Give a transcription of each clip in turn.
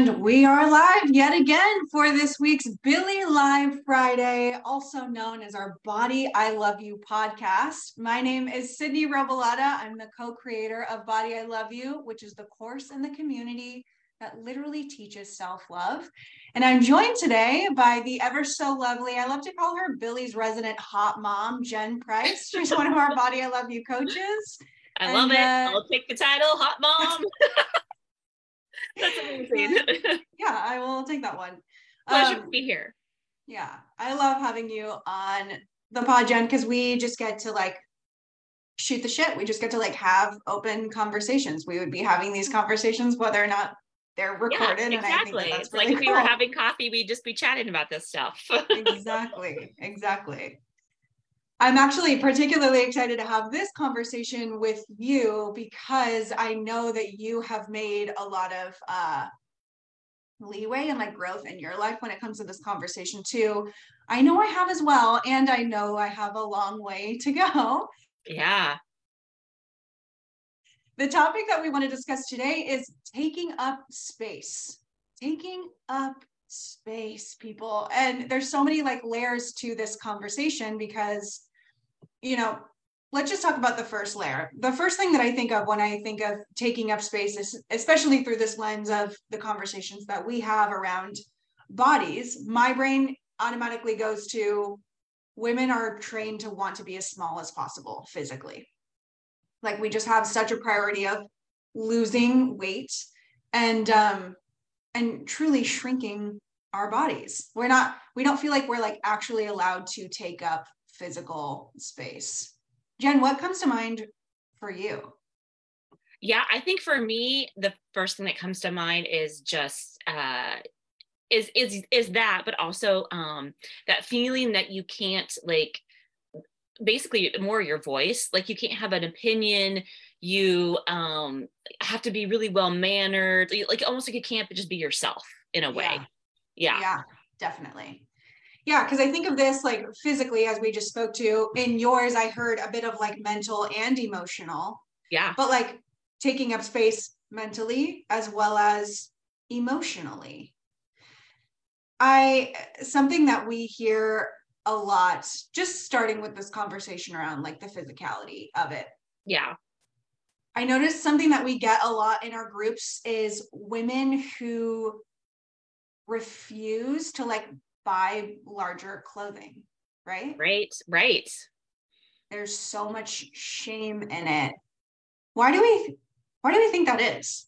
And we are live yet again for this week's BILY Live Friday, also known as our Body I Love You podcast. My name is Sydney Revelata. I'm the co creator of Body I Love You, which is the course in the community that literally teaches self love. And I'm joined today by the ever so lovely, I love to call her BILY's resident hot mom, Jen Price. She's one of our Body I Love You coaches. I and, love it. Uh, I'll take the title, hot mom. That's amazing. yeah, I will take that one. Pleasure um, to be here. Yeah, I love having you on the pod, Jen, because we just get to like shoot the shit. We just get to like have open conversations. We would be having these conversations whether or not they're recorded. Yeah, exactly. That really like if cool. we were having coffee, we'd just be chatting about this stuff. exactly. Exactly. I'm actually particularly excited to have this conversation with you because I know that you have made a lot of uh, leeway and like growth in your life when it comes to this conversation too. I know I have as well, and I know I have a long way to go. Yeah. The topic that we want to discuss today is taking up space. Taking up space, people. And there's so many like layers to this conversation because you know, let's just talk about the first layer. The first thing that I think of when I think of taking up space is especially through this lens of the conversations that we have around bodies, my brain automatically goes to women are trained to want to be as small as possible physically. Like we just have such a priority of losing weight and um and truly shrinking our bodies. We're not we don't feel like we're like actually allowed to take up physical space. Jen, what comes to mind for you? Yeah, I think for me, the first thing that comes to mind is just uh, is is is that, but also um, that feeling that you can't like basically more your voice. Like you can't have an opinion. You um have to be really well mannered like almost like you can't just be yourself in a way. Yeah. Yeah, yeah definitely yeah, because I think of this like physically, as we just spoke to. In yours, I heard a bit of like mental and emotional. Yeah. But like taking up space mentally as well as emotionally. I something that we hear a lot, just starting with this conversation around like the physicality of it. Yeah. I noticed something that we get a lot in our groups is women who refuse to like buy larger clothing, right? Right, right. There's so much shame in it. Why do we why do we think that is?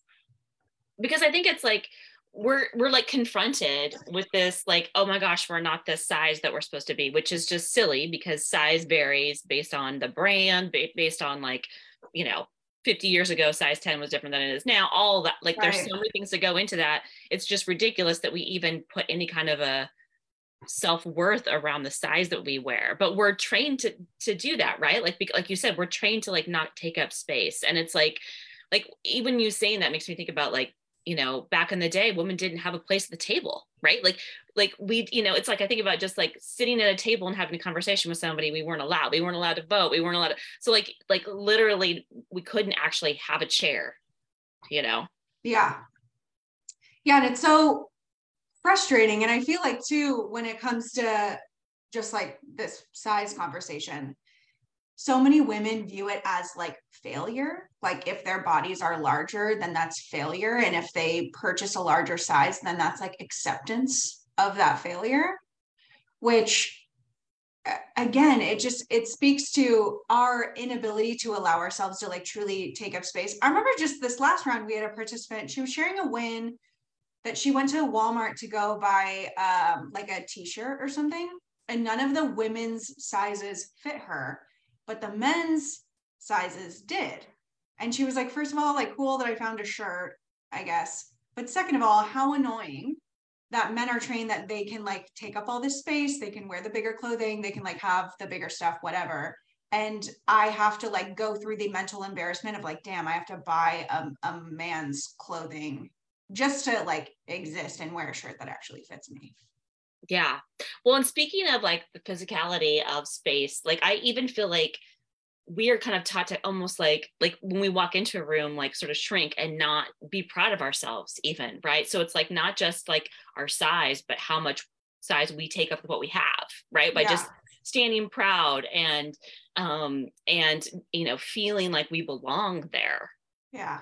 Because I think it's like we're we're like confronted with this like oh my gosh we're not the size that we're supposed to be which is just silly because size varies based on the brand based on like you know 50 years ago size 10 was different than it is now all that like right. there's so many things that go into that it's just ridiculous that we even put any kind of a self-worth around the size that we wear but we're trained to to do that right? Like like you said we're trained to like not take up space. And it's like like even you saying that makes me think about like you know back in the day women didn't have a place at the table right? Like like we you know it's like i think about just like sitting at a table and having a conversation with somebody we weren't allowed. We weren't allowed to vote. We weren't allowed to so like like literally we couldn't actually have a chair you know? Yeah. Yeah and it's so frustrating. And I feel like too, when it comes to just like this size conversation, so many women view it as like failure. Like if their bodies are larger, then that's failure. And if they purchase a larger size, then that's like acceptance of that failure, which again it just it speaks to our inability to allow ourselves to like truly take up space i remember just this last round we had a participant she was sharing a win that she went to Walmart to go buy um, like a t-shirt or something, and none of the women's sizes fit her, but the men's sizes did. And she was like, first of all, like cool that I found a shirt, I guess. But second of all, how annoying that men are trained that they can like take up all this space, they can wear the bigger clothing, they can like have the bigger stuff, whatever. And I have to like go through the mental embarrassment of like, damn, I have to buy a, a man's clothing just to like exist and wear a shirt that actually fits me. Yeah. Well, and speaking of like the physicality of space, like I even feel like we are kind of taught to almost like like when we walk into a room like sort of shrink and not be proud of ourselves even right so it's like not just like our size but how much size we take up with what we have right by yeah. just standing proud and um and you know feeling like we belong there yeah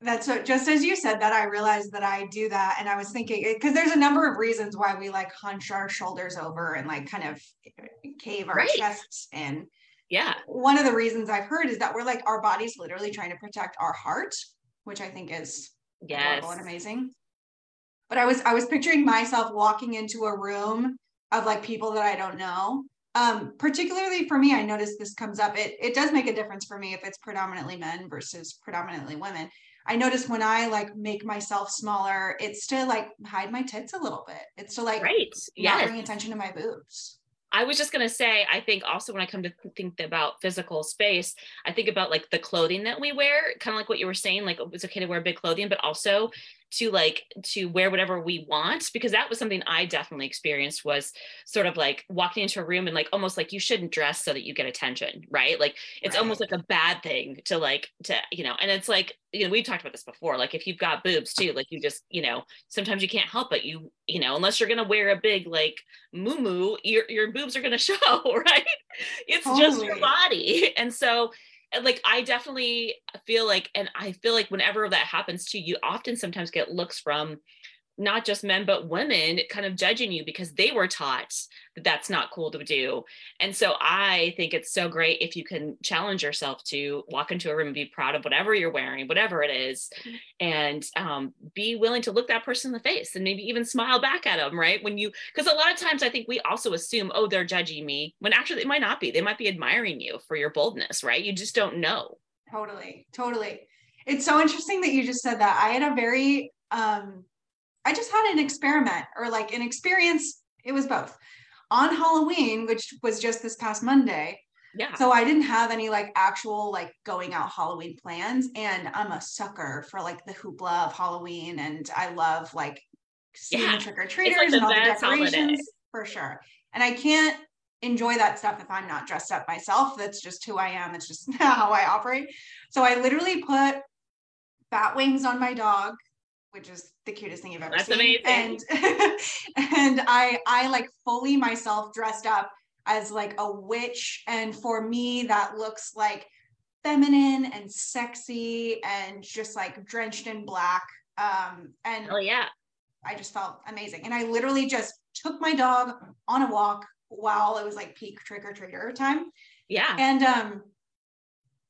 that's what just as you said that i realized that i do that and i was thinking because there's a number of reasons why we like hunch our shoulders over and like kind of cave our right. chests in. Yeah. One of the reasons i've heard is that we're like our body's literally trying to protect our heart which i think is yes. and amazing. But i was i was picturing myself walking into a room of like people that i don't know. Um, particularly for me i noticed this comes up. It, it does make a difference for me if it's predominantly men versus predominantly women I notice when I like make myself smaller, it's to like hide my tits a little bit. It's to like right. yeah, bring attention to my boobs. I was just going to say, I think also when I come to think about physical space, I think about like the clothing that we wear, kind of like what you were saying, like oh, it's okay to wear big clothing, but also to like to wear whatever we want because that was something i definitely experienced was sort of like walking into a room and like almost like you shouldn't dress so that you get attention right like it's right. almost like a bad thing to like to you know and it's like you know we've talked about this before like if you've got boobs too like you just you know sometimes you can't help it you you know unless you're gonna wear a big like moo your, your boobs are gonna show right it's totally. just your body and so like I definitely feel like, and I feel like whenever that happens to you, often sometimes get looks from not just men but women kind of judging you because they were taught that that's not cool to do. And so i think it's so great if you can challenge yourself to walk into a room and be proud of whatever you're wearing whatever it is and um, be willing to look that person in the face and maybe even smile back at them right? When you because a lot of times i think we also assume oh they're judging me when actually they might not be. They might be admiring you for your boldness right? You just don't know. Totally totally. It's so interesting that you just said that. I had a very um I just had an experiment or like an experience. It was both on Halloween, which was just this past Monday. Yeah. So I didn't have any like actual like going out Halloween plans. And I'm a sucker for like the hoopla of Halloween. And I love like seeing yeah. trick or treaters like and all the decorations holiday. for sure. And I can't enjoy that stuff if I'm not dressed up myself. That's just who I am. It's just how I operate. So I literally put bat wings on my dog which is the cutest thing you've ever That's seen. Amazing. And and I I like fully myself dressed up as like a witch. And for me, that looks like feminine and sexy and just like drenched in black. Um and oh yeah. I just felt amazing. And I literally just took my dog on a walk while it was like peak trick or treater time. Yeah. And um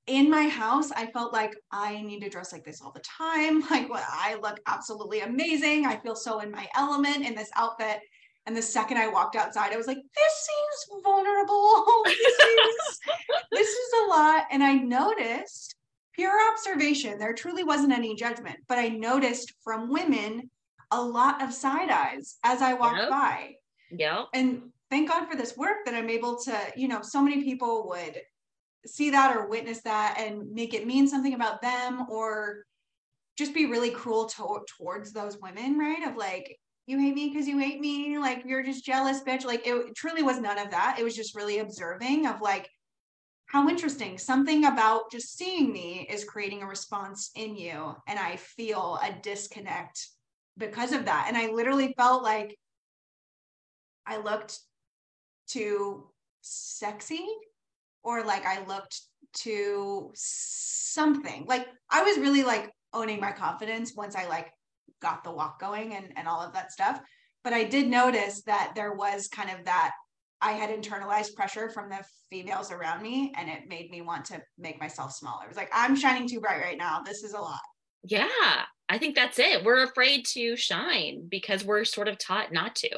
in my house, I felt like I need to dress like this all the time. Like, well, I look absolutely amazing. I feel so in my element in this outfit. And the second I walked outside, I was like, this seems vulnerable. this, is, this is a lot. And I noticed pure observation, there truly wasn't any judgment, but I noticed from women a lot of side eyes as I walked yep. by. Yeah. And thank God for this work that I'm able to, you know, so many people would see that or witness that and make it mean something about them or just be really cruel to- towards those women, right? Of like, you hate me because you hate me, like you're just jealous, bitch. Like it truly was none of that. It was just really observing of like, how interesting. Something about just seeing me is creating a response in you. And I feel a disconnect because of that. And I literally felt like I looked too sexy or like I looked to something. Like I was really like owning my confidence once I like got the walk going and, and all of that stuff. But I did notice that there was kind of that I had internalized pressure from the females around me and it made me want to make myself smaller. It was like, I'm shining too bright right now. This is a lot. Yeah, I think that's it. We're afraid to shine because we're sort of taught not to,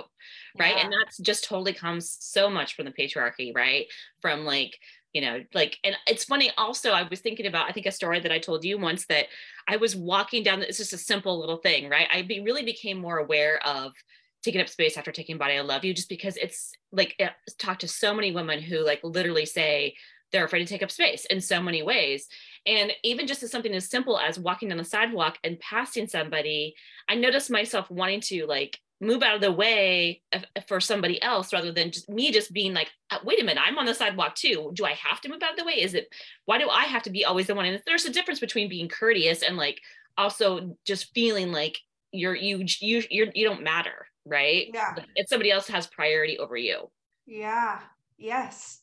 right? Yeah. And that's just totally comes so much from the patriarchy, right? From like you know like and it's funny also i was thinking about i think a story that i told you once that i was walking down it's just a simple little thing right i be, really became more aware of taking up space after taking body i love you just because it's like it, talked to so many women who like literally say they're afraid to take up space in so many ways and even just as something as simple as walking down the sidewalk and passing somebody i noticed myself wanting to like move out of the way for somebody else rather than just me just being like uh, wait a minute i'm on the sidewalk too. Do i have to move out of the way? Is it why do i have to be always the one? And there's a difference between being courteous and like also just feeling like you're you you you're, you don't matter right? Yeah. If somebody else has priority over you. Yeah. Yes.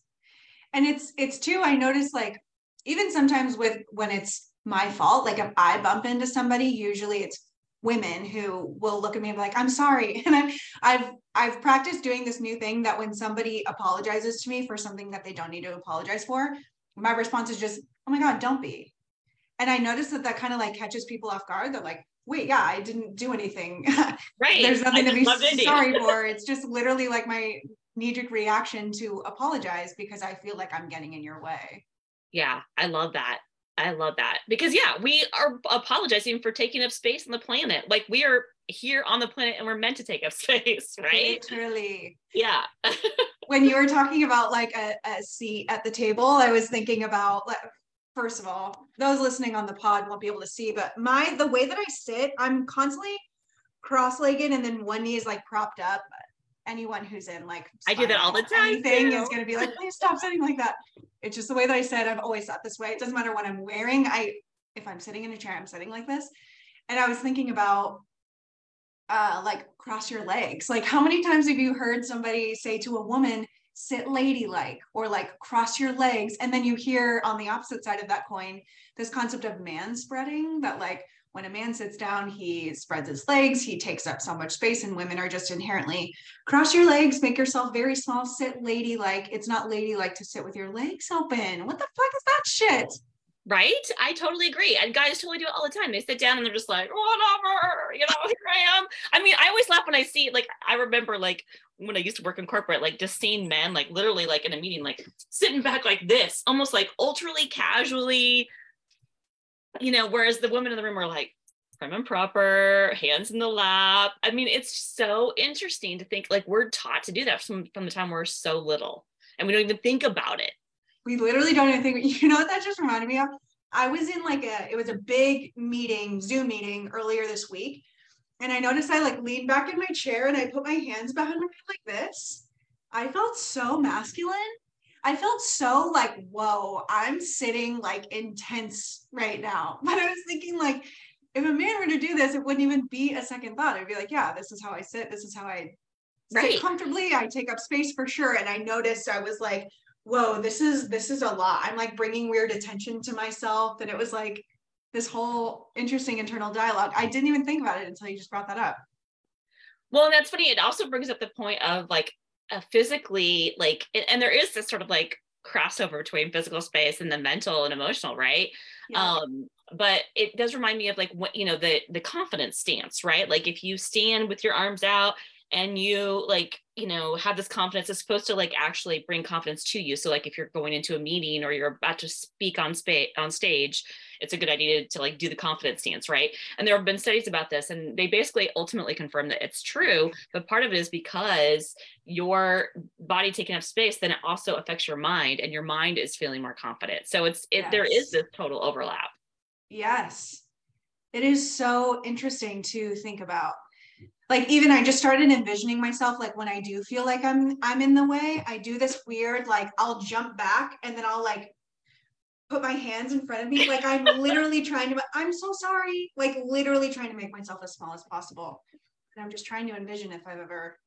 And it's it's too i notice like even sometimes with when it's my fault like if i bump into somebody usually it's women who will look at me and be like, I'm sorry. And I, I've I've practiced doing this new thing that when somebody apologizes to me for something that they don't need to apologize for, my response is just, oh my God, don't be. And I notice that that kind of like catches people off guard. They're like, wait, yeah, I didn't do anything. Right. There's nothing to be sorry for. It's just literally like my knee-jerk reaction to apologize because I feel like I'm getting in your way. Yeah, I love that. I love that because yeah, we are apologizing for taking up space on the planet. Like we are here on the planet and we're meant to take up space, right? Literally. Yeah. when you were talking about like a, a seat at the table, I was thinking about like first of all, those listening on the pod won't be able to see, but my the way that I sit, I'm constantly cross-legged and then one knee is like propped up anyone who's in like I do that all the time. Anything is going to be like, please stop sitting like that. It's just the way that I said. I've always sat this way. It doesn't matter what I'm wearing. I if I'm sitting in a chair, I'm sitting like this. And I was thinking about uh like cross your legs. Like how many times have you heard somebody say to a woman, sit ladylike or like cross your legs and then you hear on the opposite side of that coin this concept of man spreading that like when a man sits down, he spreads his legs, he takes up so much space, and women are just inherently cross your legs, make yourself very small, sit ladylike. It's not ladylike to sit with your legs open. What the fuck is that shit? Right? I totally agree. And guys totally do it all the time. They sit down and they're just like, whatever, you know, here I am. I mean, I always laugh when I see, like, I remember, like, when I used to work in corporate, like just seeing men, like literally, like in a meeting, like sitting back like this, almost like ultraly casually, you know, whereas the women in the room are like, prim and proper, hands in the lap. I mean, it's so interesting to think like we're taught to do that from, from the time we're so little and we don't even think about it. We literally don't even think, you know what that just reminded me of? I was in like a, it was a big meeting, Zoom meeting earlier this week. And I noticed I like leaned back in my chair and I put my hands behind my head like this. I felt so masculine I felt so like, whoa, I'm sitting like intense right now. But I was thinking, like, if a man were to do this, it wouldn't even be a second thought. I'd be like, yeah, this is how I sit. This is how I right. sit comfortably. I take up space for sure. And I noticed I was like, whoa, this is this is a lot. I'm like bringing weird attention to myself. And it was like this whole interesting internal dialogue. I didn't even think about it until you just brought that up. Well, and that's funny. It also brings up the point of like uh, physically like and there is this sort of like crossover between physical space and the mental and emotional right? Yeah. um but it does remind me of like what you know the the confidence stance right? Like if you stand with your arms out and you like you know have this confidence it's supposed to like actually bring confidence to you. So like if you're going into a meeting or you're about to speak on space on stage it's a good idea to, like do the confidence stance right? And there have been studies about this and they basically ultimately confirm that it's true but part of it is because your body taking up space then it also affects your mind and your mind is feeling more confident. So it's it yes. there is this total overlap. Yes. It is so interesting to think about. Like even I just started envisioning myself like when I do feel like I'm I'm in the way, I do this weird like I'll jump back and then I'll like put my hands in front of me like I'm literally trying to I'm so sorry, like literally trying to make myself as small as possible. And I'm just trying to envision if I've ever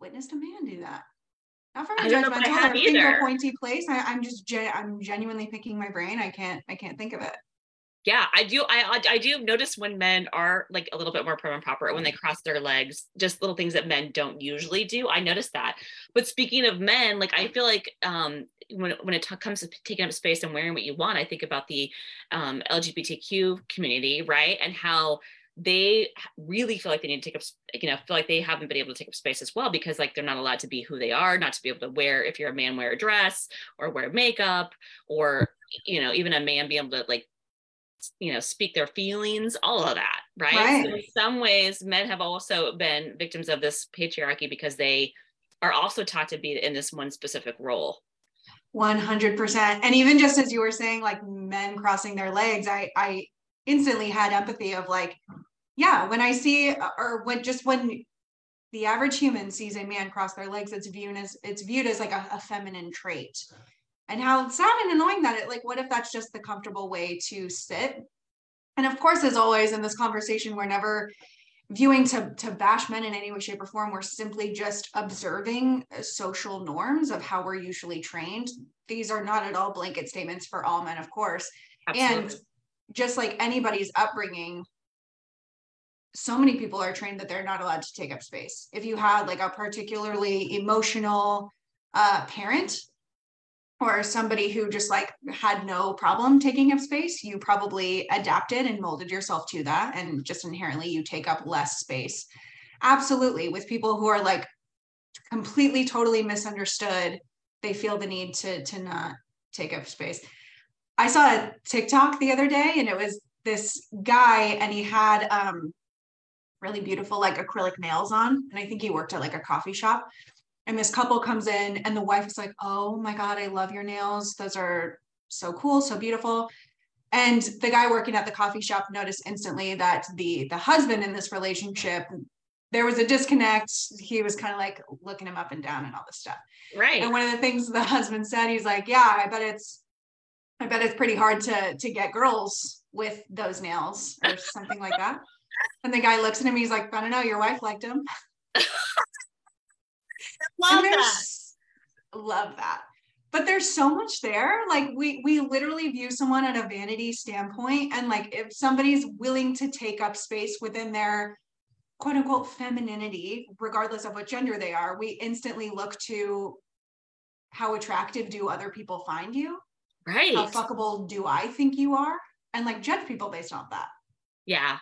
witnessed a man do that. Not from a judgmental or finger pointy place. I, I'm just gen- I'm genuinely picking my brain. I can't I can't think of it yeah i do I, I do notice when men are like a little bit more prim and proper when they cross their legs just little things that men don't usually do i notice that but speaking of men like i feel like um when, when it comes to taking up space and wearing what you want i think about the um, lgbtq community right? And how they really feel like they need to take up you know feel like they haven't been able to take up space as well because like they're not allowed to be who they are not to be able to wear if you're a man wear a dress or wear makeup or you know even a man be able to like you know speak their feelings all of that right, right. So in some ways men have also been victims of this patriarchy because they are also taught to be in this one specific role 100% and even just as you were saying like men crossing their legs i i instantly had empathy of like yeah, when I see or when just when the average human sees a man cross their legs, it's viewed as it's viewed as like a, a feminine trait. And how sad and annoying that it like, what if that's just the comfortable way to sit? And of course, as always in this conversation, we're never viewing to to bash men in any way shape or form we're simply just observing social norms of how we're usually trained. These are not at all blanket statements for all men of course. Absolutely. and just like anybody's upbringing so many people are trained that they're not allowed to take up space. If you had like a particularly emotional uh, parent or somebody who just like had no problem taking up space, you probably adapted and molded yourself to that. And just inherently, you take up less space. Absolutely. With people who are like completely, totally misunderstood, they feel the need to, to not take up space. I saw a TikTok the other day and it was this guy and he had um, really beautiful like acrylic nails on. And I think he worked at like a coffee shop and this couple comes in and the wife is like oh my god i love your nails. Those are so cool so beautiful. And the guy working at the coffee shop noticed instantly that the the husband in this relationship there was a disconnect. He was kind of like looking him up and down and all this stuff. Right. And one of the things the husband said he's like yeah i bet it's i bet it's pretty hard to to get girls with those nails or something like that. And the guy looks at him he's like i don't know your wife liked him love that. Love that. But there's so much there. Like we we literally view someone at a vanity standpoint. And like if somebody's willing to take up space within their quote unquote femininity, regardless of what gender they are, we instantly look to how attractive do other people find you? Right. How fuckable do I think you are? And like judge people based on that. Yeah.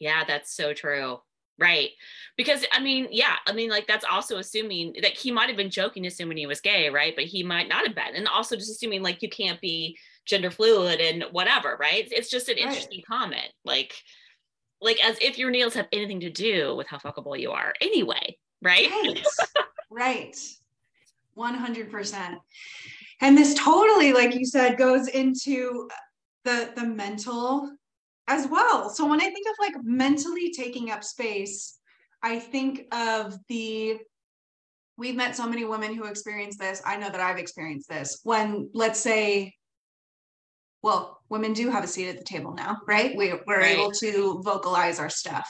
Yeah, that's so true. Right. Because I mean, yeah, I mean, like that's also assuming that he might have been joking, assuming he was gay, right? But he might not have been. And also just assuming like you can't be gender fluid and whatever, right? It's just an right. interesting comment. Like, like as if your nails have anything to do with how fuckable you are anyway, right? Right. right. 100%. And this totally, like you said, goes into the the mental as well. So when I think of like mentally taking up space, I think of the we've met so many women who experience this. I know that I've experienced this when let's say well, women do have a seat at the table now, right? We, we're right. able to vocalize our stuff.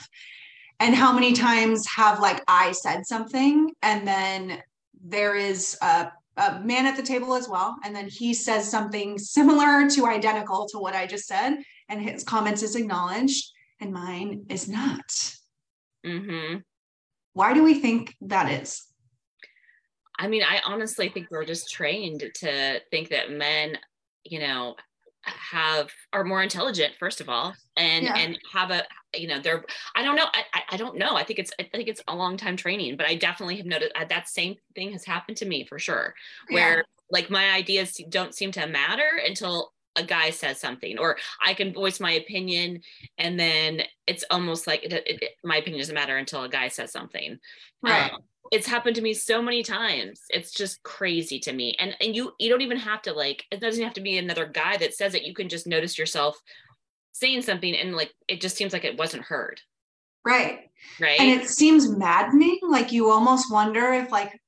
And how many times have like I said something and then there is a, a man at the table as well. And then he says something similar to identical to what I just said and his comments is acknowledged and mine is not. Mm-hmm. Why do we think that is? I mean, I honestly think we're just trained to think that men, you know, have are more intelligent first of all and yeah. and have a you know they're i don't know I, I don't know i think it's i think it's a long time training but i definitely have noticed uh, that same thing has happened to me for sure where yeah. like my ideas don't seem to matter until a guy says something or i can voice my opinion and then it's almost like it, it, my opinion doesn't matter until a guy says something. Right. Um, it's happened to me so many times. It's just crazy to me. And and you you don't even have to like it doesn't have to be another guy that says it. You can just notice yourself saying something and like it just seems like it wasn't heard. Right. Right? and it seems maddening. Like you almost wonder if like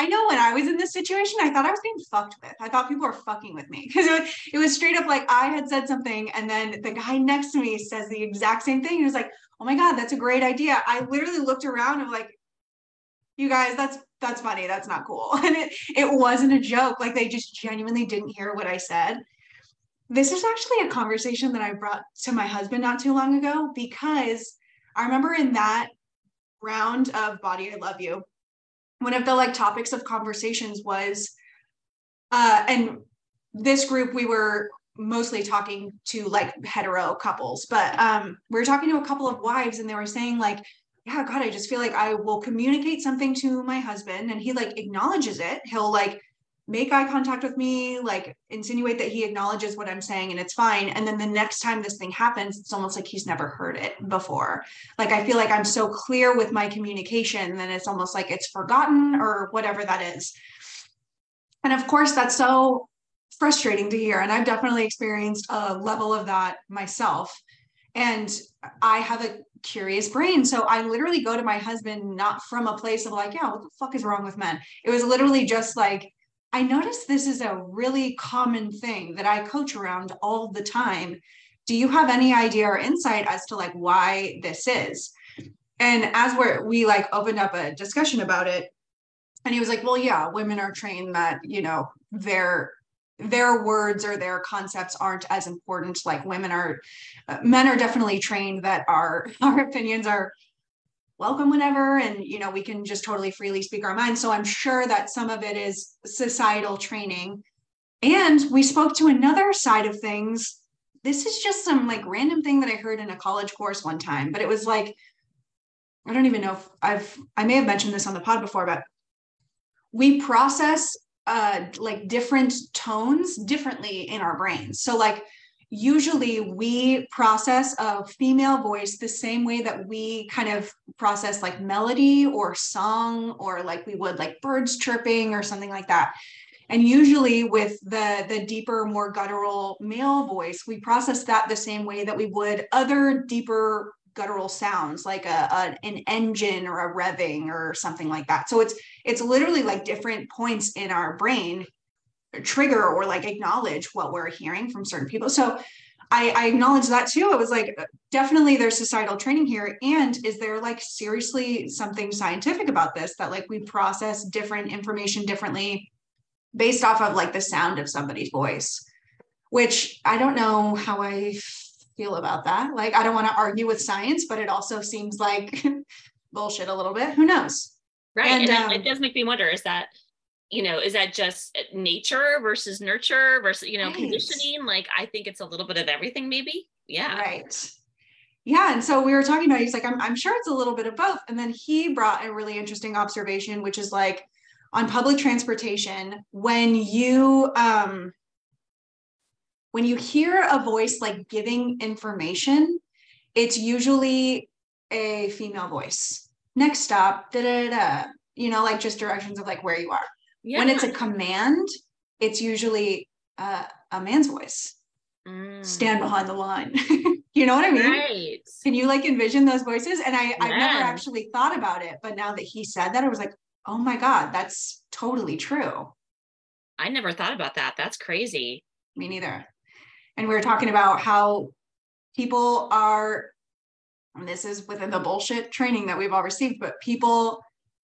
I know when I was in this situation, I thought I was being fucked with. I thought people were fucking with me because it, it was, straight up like I had said something, and then the guy next to me says the exact same thing. He was like, "Oh my god, that's a great idea." I literally looked around and like, "You guys, that's that's funny. That's not cool." And it it wasn't a joke. Like they just genuinely didn't hear what I said. This is actually a conversation that I brought to my husband not too long ago because I remember in that round of Body I Love You one of the like topics of conversations was uh and this group we were mostly talking to like hetero couples but um we were talking to a couple of wives and they were saying like yeah god i just feel like i will communicate something to my husband and he like acknowledges it. He'll like make eye contact with me, like insinuate that he acknowledges what I'm saying and it's fine. And then the next time this thing happens, it's almost like he's never heard it before. Like I feel like I'm so clear with my communication, then it's almost like it's forgotten or whatever that is. And of course, that's so frustrating to hear. And I've definitely experienced a level of that myself. And I have a curious brain. So I literally go to my husband, not from a place of like, yeah, what the fuck is wrong with men? It was literally just like, I noticed this is a really common thing that I coach around all the time. Do you have any idea or insight as to like why this is? And as we're we like opened up a discussion about it, and he was like, Well, yeah, women are trained that, you know, their their words or their concepts aren't as important like women are uh, men are definitely trained that our our opinions are welcome whenever and you know we can just totally freely speak our minds. So i'm sure that some of it is societal training. And we spoke to another side of things. This is just some like random thing that i heard in a college course one time but it was like i don't even know if i've i may have mentioned this on the pod before but we process uh like different tones differently in our brains. So like usually we process a female voice the same way that we kind of process like melody or song or like we would like birds chirping or something like that. And usually with the the deeper more guttural male voice we process that the same way that we would other deeper guttural sounds like a, a, an engine or a revving or something like that. So it's it's literally like different points in our brain trigger or like acknowledge what we're hearing from certain people. So I, I acknowledge that too. It was like definitely there's societal training here. And is there like seriously something scientific about this that like we process different information differently based off of like the sound of somebody's voice? Which I don't know how I feel about that. Like I don't want to argue with science, but it also seems like bullshit a little bit. Who knows? Right. And, and um, it, it does make me wonder is that you know is that just nature versus nurture versus you know right. conditioning? Like i think it's a little bit of everything maybe. Yeah. Right. Yeah and so we were talking about he's like I'm, I'm sure it's a little bit of both. And then he brought a really interesting observation which is like on public transportation when you um when you hear a voice like giving information it's usually a female voice. Next stop da da da. You know like just directions of like where you are yeah. When it's a command, it's usually uh, a man's voice. Mm. Stand behind the line. you know what I mean? Right. Can you like envision those voices? And I, yeah. I've never actually thought about it, but now that he said that, I was like, oh my God, that's totally true. I never thought about that. That's crazy. Me neither. And we were talking about how people are, this is within the bullshit training that we've all received, but people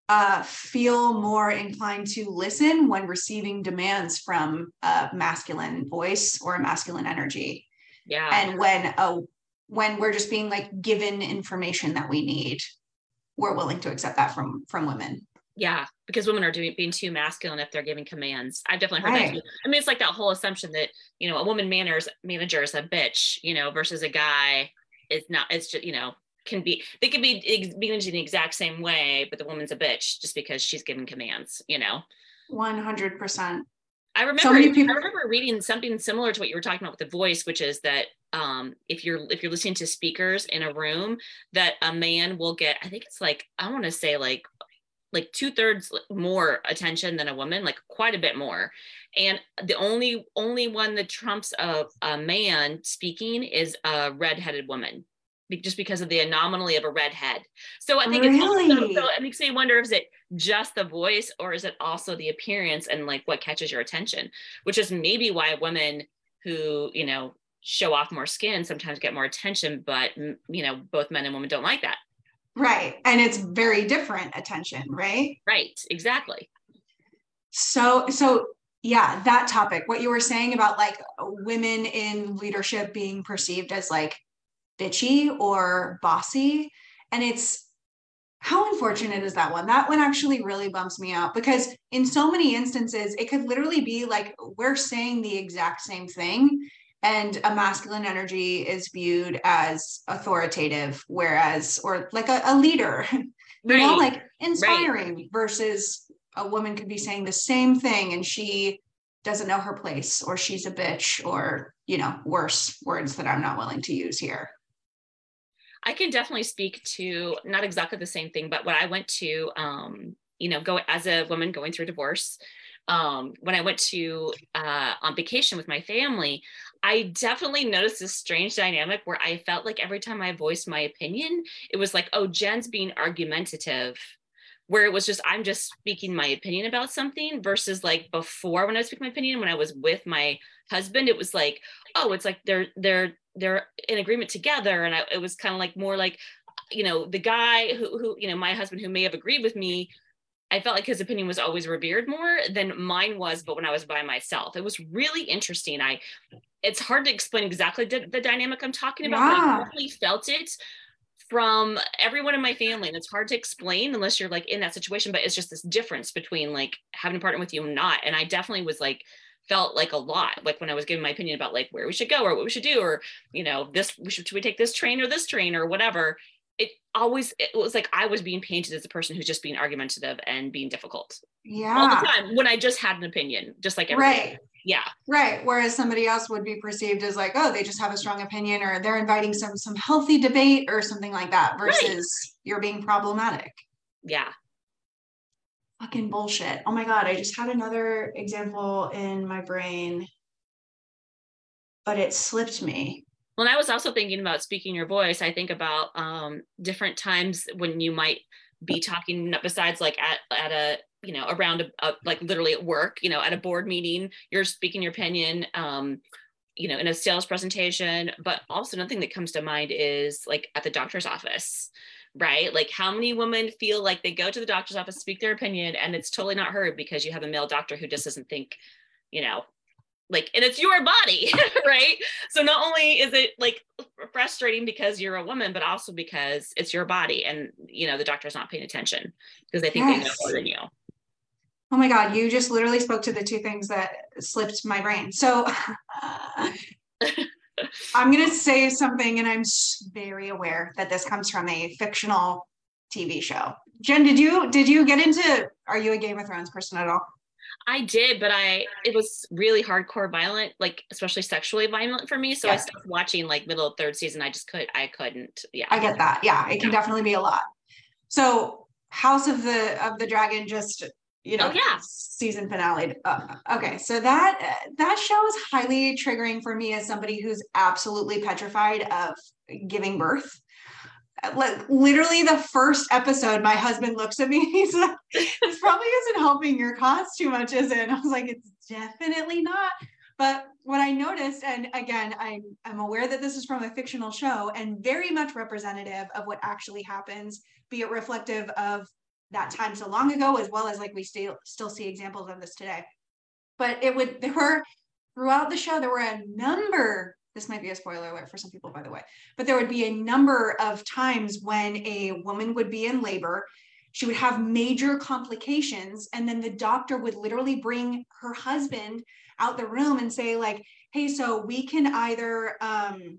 uh, feel more inclined to listen when receiving demands from a masculine voice or a masculine energy. Yeah. And when oh when we're just being like given information that we need, we're willing to accept that from from women. Yeah, because women are doing being too masculine if they're giving commands. I've definitely heard right. that. I mean, it's like that whole assumption that you know a woman manners manager is a bitch, you know, versus a guy is not. It's just you know can be they could be managed in the exact same way but the woman's a bitch just because she's given commands you know? 100% I remember so people- I remember reading something similar to what you were talking about with the voice, which is that um, if you're if you're listening to speakers in a room, that a man will get I think it's like I want to say like like two thirds more attention than a woman, like quite a bit more. And the only only one that trumps a, a man speaking is a redheaded woman just because of the anomaly of a redhead. So I think really? it's also, so it makes me wonder is it just the voice or is it also the appearance and like what catches your attention, which is maybe why women who, you know, show off more skin sometimes get more attention, but you know, both men and women don't like that. Right. And it's very different attention, right? Right. Exactly. So, so yeah, that topic, what you were saying about like women in leadership being perceived as like bitchy or bossy. And it's how unfortunate is that one? That one actually really bumps me out because in so many instances, it could literally be like we're saying the exact same thing. And a masculine energy is viewed as authoritative, whereas, or like a, a leader, you know, like inspiring right. versus a woman could be saying the same thing and she doesn't know her place or she's a bitch or, you know, worse words that I'm not willing to use here. I can definitely speak to not exactly the same thing, but what I went to, um, you know, go as a woman going through divorce. Um, when I went to uh, on vacation with my family, I definitely noticed this strange dynamic where I felt like every time I voiced my opinion, it was like, oh, Jen's being argumentative, where it was just, I'm just speaking my opinion about something versus like before when I was speaking my opinion, when I was with my husband, it was like, oh, it's like they're, they're, they're in agreement together. And I, it was kind of like more like, you know, the guy who, who, you know, my husband who may have agreed with me I felt like his opinion was always revered more than mine was, but when I was by myself, it was really interesting. I it's hard to explain exactly the, the dynamic I'm talking about, yeah. but I definitely felt it from everyone in my family. And it's hard to explain unless you're like in that situation, but it's just this difference between like having a partner with you and not. And I definitely was like, felt like a lot like when i was giving my opinion about like where we should go or what we should do or you know this we should, should we take this train or this train or whatever it always it was like I was being painted as a person who's just being argumentative and being difficult. Yeah. All the time when I just had an opinion, just like everybody. Right. Yeah. Right. Whereas somebody else would be perceived as like, oh, they just have a strong opinion or they're inviting some some healthy debate or something like that versus right. you're being problematic. Yeah. Fucking bullshit. Oh my God. I just had another example in my brain, but it slipped me. Well, I was also thinking about speaking your voice. I think about um, different times when you might be talking besides like at, at a you know around a, a, like literally at work you know at a board meeting you're speaking your opinion um you know in a sales presentation but also another thing that comes to mind is like at the doctor's office right? Like how many women feel like they go to the doctor's office speak their opinion and it's totally not heard because you have a male doctor who just doesn't think you know like and it's your body right? So not only is it like frustrating because you're a woman but also because it's your body and you know the doctor's not paying attention because they think yes. they know more than you oh my god you just literally spoke to the two things that slipped my brain so i'm going to say something and i'm very aware that this comes from a fictional tv show jen did you did you get into are you a game of thrones person at all I did, but I it was really hardcore violent, like especially sexually violent for me. So yeah. I stopped watching like middle of third season. I just could I couldn't. Yeah. I get that. Yeah, it can yeah. definitely be a lot. So House of the of the Dragon just you know oh, yeah season finale uh, okay so that that show is highly triggering for me as somebody who's absolutely petrified of giving birth like literally the first episode, my husband looks at me. He's like, "This probably isn't helping your cause too much, is it?" And I was like, "It's definitely not." But what I noticed, and again, I'm I'm aware that this is from a fictional show and very much representative of what actually happens, be it reflective of that time so long ago, as well as like we still still see examples of this today. But it would there were throughout the show there were a number this might be a spoiler alert for some people, by the way, but there would be a number of times when a woman would be in labor. She would have major complications, and then the doctor would literally bring her husband out the room and say, like, hey, so we can either um,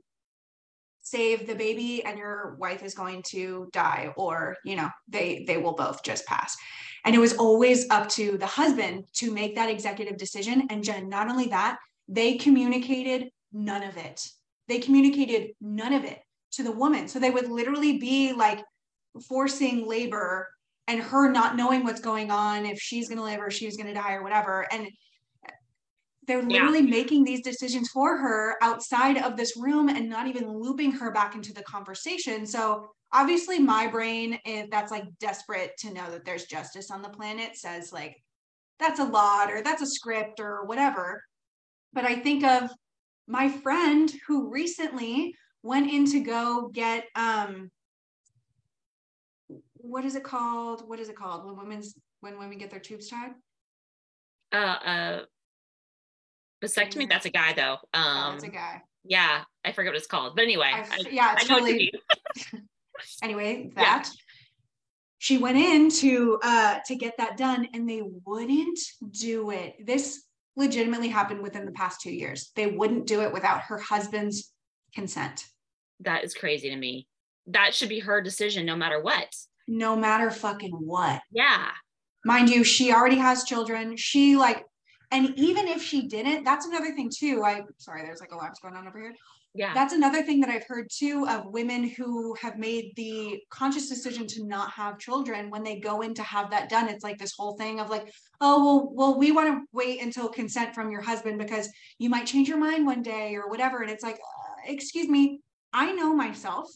save the baby and your wife is going to die or you know they they will both just pass and it was always up to the husband to make that executive decision and jen not only that they communicated none of it. They communicated none of it to the woman. So they would literally be like forcing labor and her not knowing what's going on, if she's going to live or she's going to die or whatever. And they're literally yeah. making these decisions for her outside of this room and not even looping her back into the conversation. So obviously my brain if that's like desperate to know that there's justice on the planet says like that's a lot or that's a script or whatever. But I think of my friend who recently went in to go get um what is it called? What is it called when women's when women get their tubes tied? Uh uh vasectomy, that's a guy though. Um that's a guy. Yeah, I forget what it's called. But anyway, I, I, yeah, it's totally anyway, that yeah. she went in to uh to get that done and they wouldn't do it. This legitimately happened within the past two years. They wouldn't do it without her husband's consent. That is crazy to me. That should be her decision no matter what. No matter fucking what. Yeah. Mind you, she already has children. She like, and even if she didn't, that's another thing too. I sorry, there's like a alarms going on over here. yeah that's another thing that i've heard too of women who have made the conscious decision to not have children when they go in to have that done it's like this whole thing of like oh well well we want to wait until consent from your husband because you might change your mind one day or whatever and it's like uh, excuse me i know myself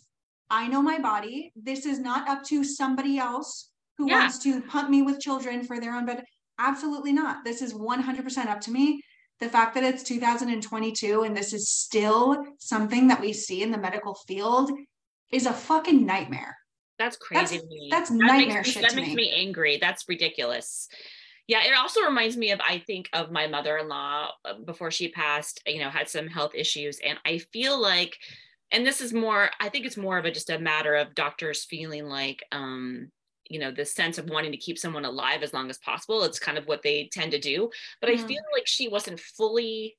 i know my body this is not up to somebody else who yeah. wants to pump me with children for their own but absolutely not this is 100% up to me the fact that it's 2022 and this is still something that we see in the medical field is a fucking nightmare. That's crazy. That's, that's nightmare makes, shit. That makes me. me angry. That's ridiculous. Yeah, it also reminds me of I think of my mother-in-law uh, before she passed, you know, had some health issues and I feel like and this is more I think it's more of a just a matter of doctors feeling like um you know the sense of wanting to keep someone alive as long as possible it's kind of what they tend to do. But mm-hmm. i feel like she wasn't fully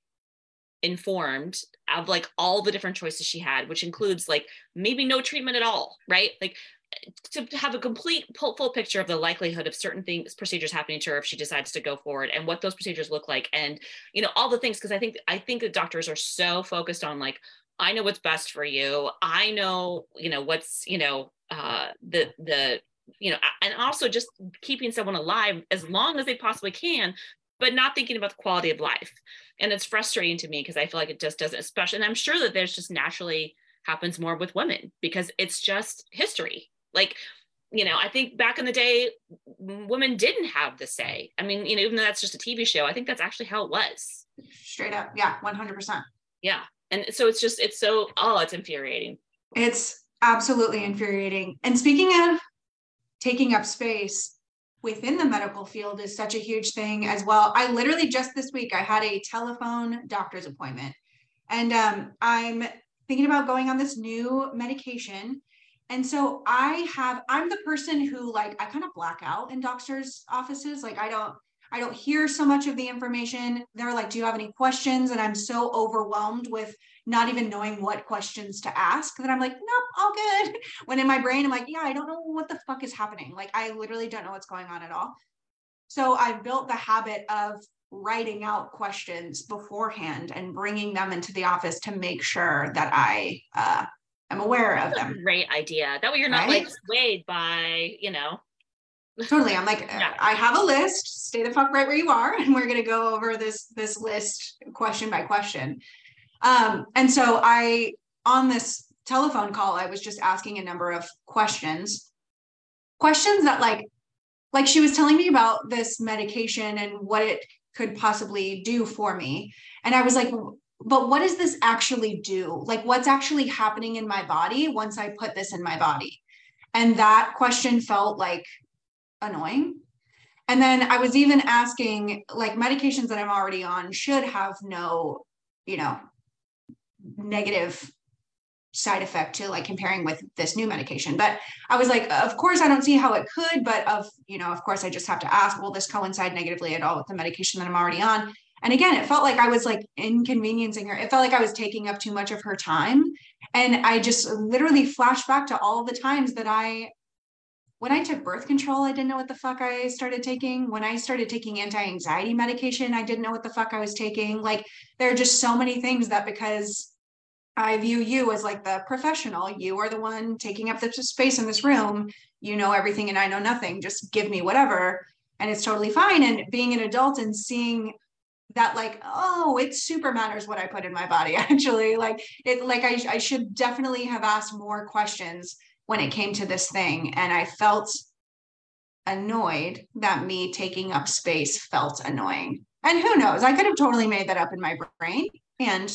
informed of like all the different choices she had which includes like maybe no treatment at all right? Like to have a complete full picture of the likelihood of certain things procedures happening to her if she decides to go forward and what those procedures look like and you know all the things because i think i think the doctors are so focused on like i know what's best for you. I know you know what's you know uh the the you know, and also just keeping someone alive as long as they possibly can, but not thinking about the quality of life. And it's frustrating to me because I feel like it just doesn't, especially, and I'm sure that there's just naturally happens more with women because it's just history. Like, you know, I think back in the day, women didn't have the say. I mean, you know, even though that's just a TV show, I think that's actually how it was. Straight up. Yeah, 100%. Yeah. And so it's just, it's so, oh, it's infuriating. It's absolutely infuriating. And speaking of taking up space within the medical field is such a huge thing as well. I literally just this week I had a telephone doctor's appointment, and um, I'm thinking about going on this new medication. And so I have I'm the person who like I kind of black out in doctors' offices. Like I don't I don't hear so much of the information. They're like, "Do you have any questions?" And I'm so overwhelmed with not even knowing what questions to ask that I'm like, nope, all good. When in my brain, I'm like, yeah, I don't know what the fuck is happening. Like, I literally don't know what's going on at all. So I've built the habit of writing out questions beforehand and bringing them into the office to make sure that I uh, am aware of them. Great idea. That way you're not right? like swayed by, you know. Totally. I'm like, yeah. I have a list. Stay the fuck right where you are, and we're gonna go over this this list question by question. Um, and so I, on this telephone call, I was just asking a number of questions, questions that like, like she was telling me about this medication and what it could possibly do for me. And I was like, but what does this actually do? Like, what's actually happening in my body once I put this in my body? And that question felt like annoying. And then I was even asking, like, medications that I'm already on should have no, you know, negative side effect to like comparing with this new medication. But i was like of course i don't see how it could but of you know of course i just have to ask will this coincide negatively at all with the medication that i'm already on? And again it felt like i was like inconveniencing her. It felt like i was taking up too much of her time. And i just literally flashed back to all the times that i when i took birth control i didn't know what the fuck i started taking when i started taking anti-anxiety medication i didn't know what the fuck i was taking like there are just so many things that because I view you as like the professional. You are the one taking up the space in this room. You know everything and I know nothing. Just give me whatever. And it's totally fine. And being an adult and seeing that like, oh, it super matters what I put in my body, actually. Like it like I, I should definitely have asked more questions when it came to this thing. And I felt annoyed that me taking up space felt annoying. And who knows? I could have totally made that up in my brain. And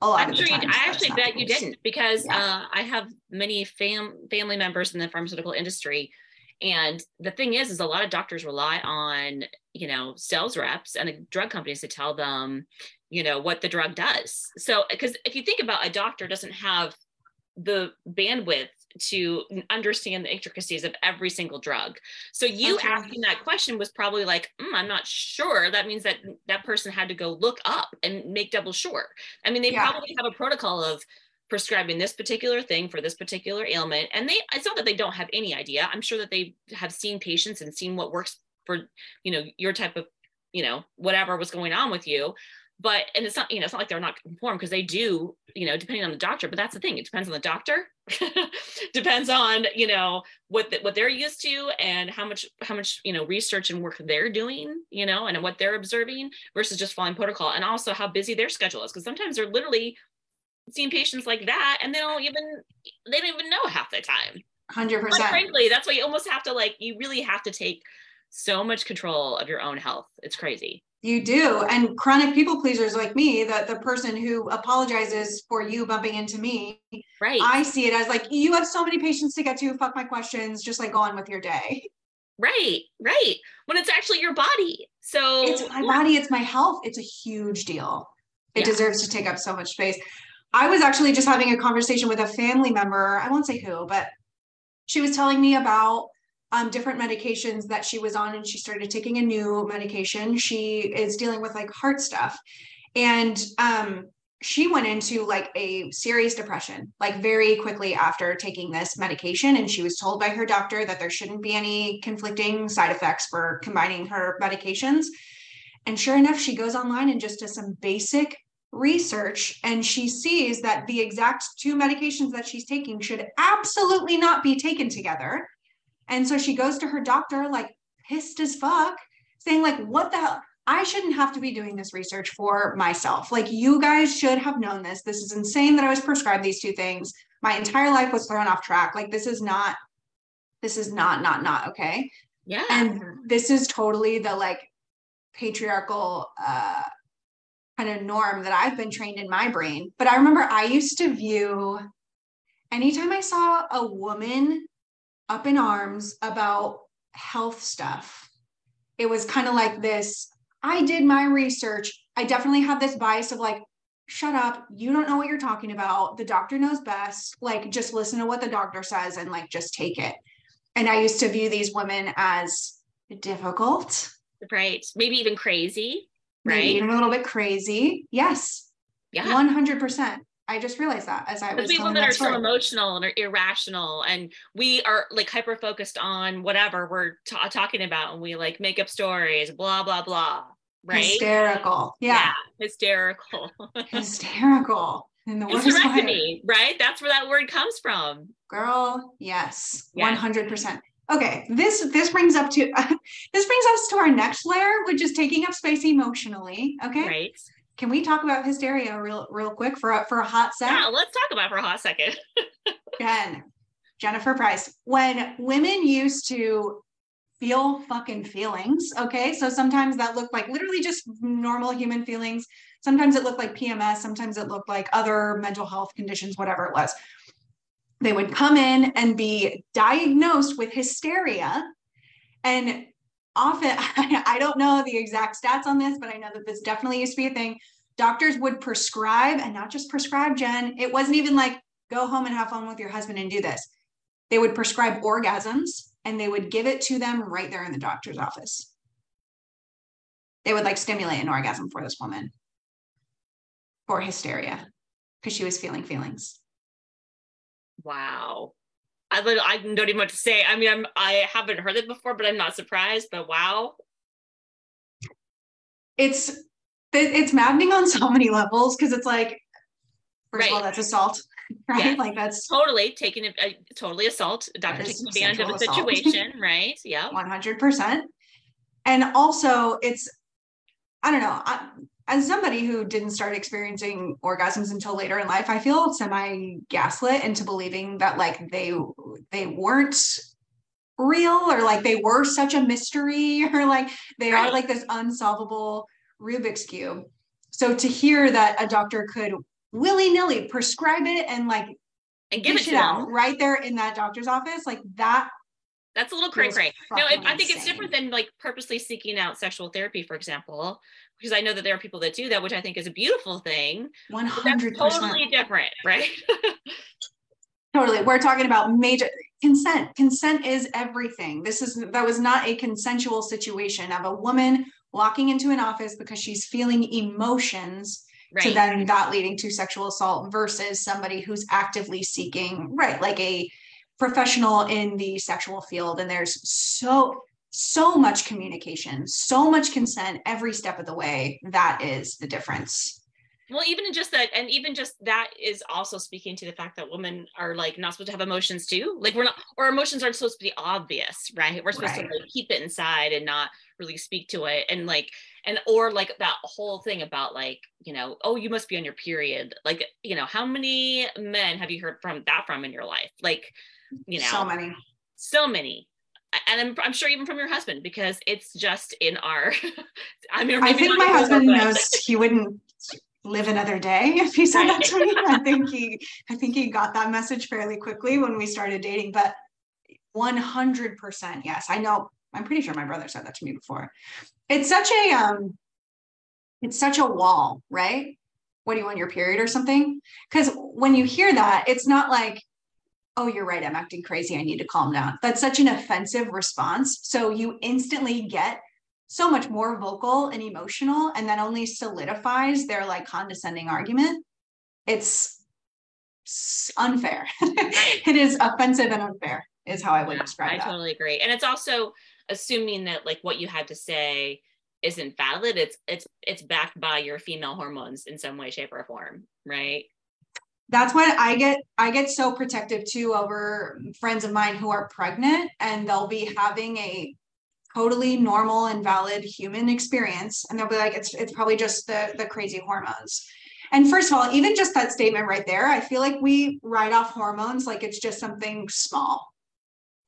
a lot I'm of sure the I actually bet you didn't because yeah. uh, I have many fam- family members in the pharmaceutical industry. And the thing is, is a lot of doctors rely on, you know, sales reps and the drug companies to tell them, you know, what the drug does. So, because if you think about a doctor doesn't have the bandwidth to understand the intricacies of every single drug. So you okay. asking that question was probably like, mm, I'm not sure. That means that that person had to go look up and make double sure. I mean, they yeah. probably have a protocol of prescribing this particular thing for this particular ailment. And they, it's not that they don't have any idea. I'm sure that they have seen patients and seen what works for, you know, your type of, you know, whatever was going on with you but and it's not you know it's not like they're not informed because they do you know depending on the doctor but that's the thing it depends on the doctor. Depends on you know what the, what they're used to and how much how much you know research and work they're doing you know and what they're observing versus just following protocol and also how busy their schedule is because sometimes they're literally seeing patients like that and they don't even they don't even know half the time. 100% but frankly that's why you almost have to like you really have to take so much control of your own health it's crazy you do. And chronic people pleasers like me, that the person who apologizes for you bumping into me, right? I see it as like, you have so many patients to get to, fuck my questions, just like go on with your day. Right, right. When it's actually your body. So it's my body, it's my health. It's a huge deal. It yeah. deserves to take up so much space. I was actually just having a conversation with a family member. I won't say who, but she was telling me about um, different medications that she was on and she started taking a new medication. She is dealing with like heart stuff. And um, she went into like a serious depression, like very quickly after taking this medication. And she was told by her doctor that there shouldn't be any conflicting side effects for combining her medications. And sure enough, she goes online and just does some basic research and she sees that the exact two medications that she's taking should absolutely not be taken together and so she goes to her doctor, like pissed as fuck, saying, like, what the hell? I shouldn't have to be doing this research for myself. Like, you guys should have known this. This is insane that I was prescribed these two things. My entire life was thrown off track. Like, this is not, this is not, not, not okay. Yeah. And this is totally the like patriarchal uh kind of norm that I've been trained in my brain. But I remember I used to view anytime I saw a woman up in arms about health stuff. It was kind of like this I did my research. I definitely had this bias of like, shut up. You don't know what you're talking about. The doctor knows best. Like, just listen to what the doctor says and like just take it. And I used to view these women as difficult. Right. Maybe even crazy. Right. Maybe even a little bit crazy. Yes. Yeah. 100%. I just realized that as I was. People that, that are story. so emotional and are irrational, and we are like hyper focused on whatever we're talking about, and we like make up stories, blah blah blah. Right? Hysterical. Yeah. yeah hysterical. hysterical. In the Hysterectomy, right? That's where that word comes from. Girl, yes, one hundred percent. Okay, this this brings up to uh, this brings us to our next layer, which is taking up space emotionally. Okay, right can we talk about hysteria real real quick for a, for a hot second? Yeah, let's talk about for a hot second. Jen, Jennifer Price. When women used to feel fucking feelings, okay? So sometimes that looked like literally just normal human feelings. Sometimes it looked like PMS. Sometimes it looked like other mental health conditions, whatever it was. They would come in and be diagnosed with hysteria. And often I, don't know the exact stats on this, but I know that this definitely used to be a thing. Doctors would prescribe and not just prescribe, Jen. It wasn't even like go home and have fun with your husband and do this. They would prescribe orgasms and they would give it to them right there in the doctor's office. They would like stimulate an orgasm for this woman for hysteria because she was feeling feelings. Wow. I I don't even know what to say. I mean, I'm I haven't heard it before, but I'm not surprised. But wow, it's it's maddening on so many levels because it's like, first right. of all, that's assault, right? Yes. Like that's totally taking a, a uh, totally assault. Doctor taking advantage of a situation, right? Yeah, one hundred percent. And also, it's I don't know. I, as somebody who didn't start experiencing orgasms until later in life, I feel semi gaslit into believing that like they they weren't real or like they were such a mystery or like they right. are like this unsolvable Rubik's cube. So to hear that a doctor could willy nilly prescribe it and like and give it, it out right there in that doctor's office, like that that's a little cray cray. No, I think it's different than like purposely seeking out sexual therapy, for example, because I know that there are people that do that, which I think is a beautiful thing. One hundred totally different, right? totally. We're talking about major consent. Consent is everything. This is that was not a consensual situation of a woman walking into an office because she's feeling emotions. Right. To then that leading to sexual assault versus somebody who's actively seeking, right, like a professional in the sexual field and there's so so much communication, so much consent every step of the way. That is the difference. Well, even just that, and even just that is also speaking to the fact that women are like not supposed to have emotions too. Like we're not, or emotions aren't supposed to be obvious, right? We're supposed right. to like keep it inside and not really speak to it. And like, and or like that whole thing about like, you know, oh, you must be on your period. Like, you know, how many men have you heard from that from in your life? Like, you know, so many, so many and I'm, I'm, sure even from your husband because it's just in our i mean i think my husband knows he wouldn't live another day if he said that to me. I think he i think he got that message fairly quickly when we started dating but 100% yes. I know i'm pretty sure my brother said that to me before. It's such a um it's such a wall right? What do you want your period or something because when you hear that it's not like oh, you're right, I'm acting crazy. I need to calm down. That's such an offensive response. So you instantly get so much more vocal and emotional, and that only solidifies their like condescending argument. It's unfair. it is offensive and unfair, is how I would describe I that. I totally agree. And it's also assuming that like what you had to say isn't valid. It's it's it's backed by your female hormones in some way, shape, or form, right? That's what I get I get so protective too over friends of mine who are pregnant and they'll be having a totally normal and valid human experience and they'll be like it's it's probably just the the crazy hormones. And first of all, even just that statement right there, I feel like we write off hormones like it's just something small.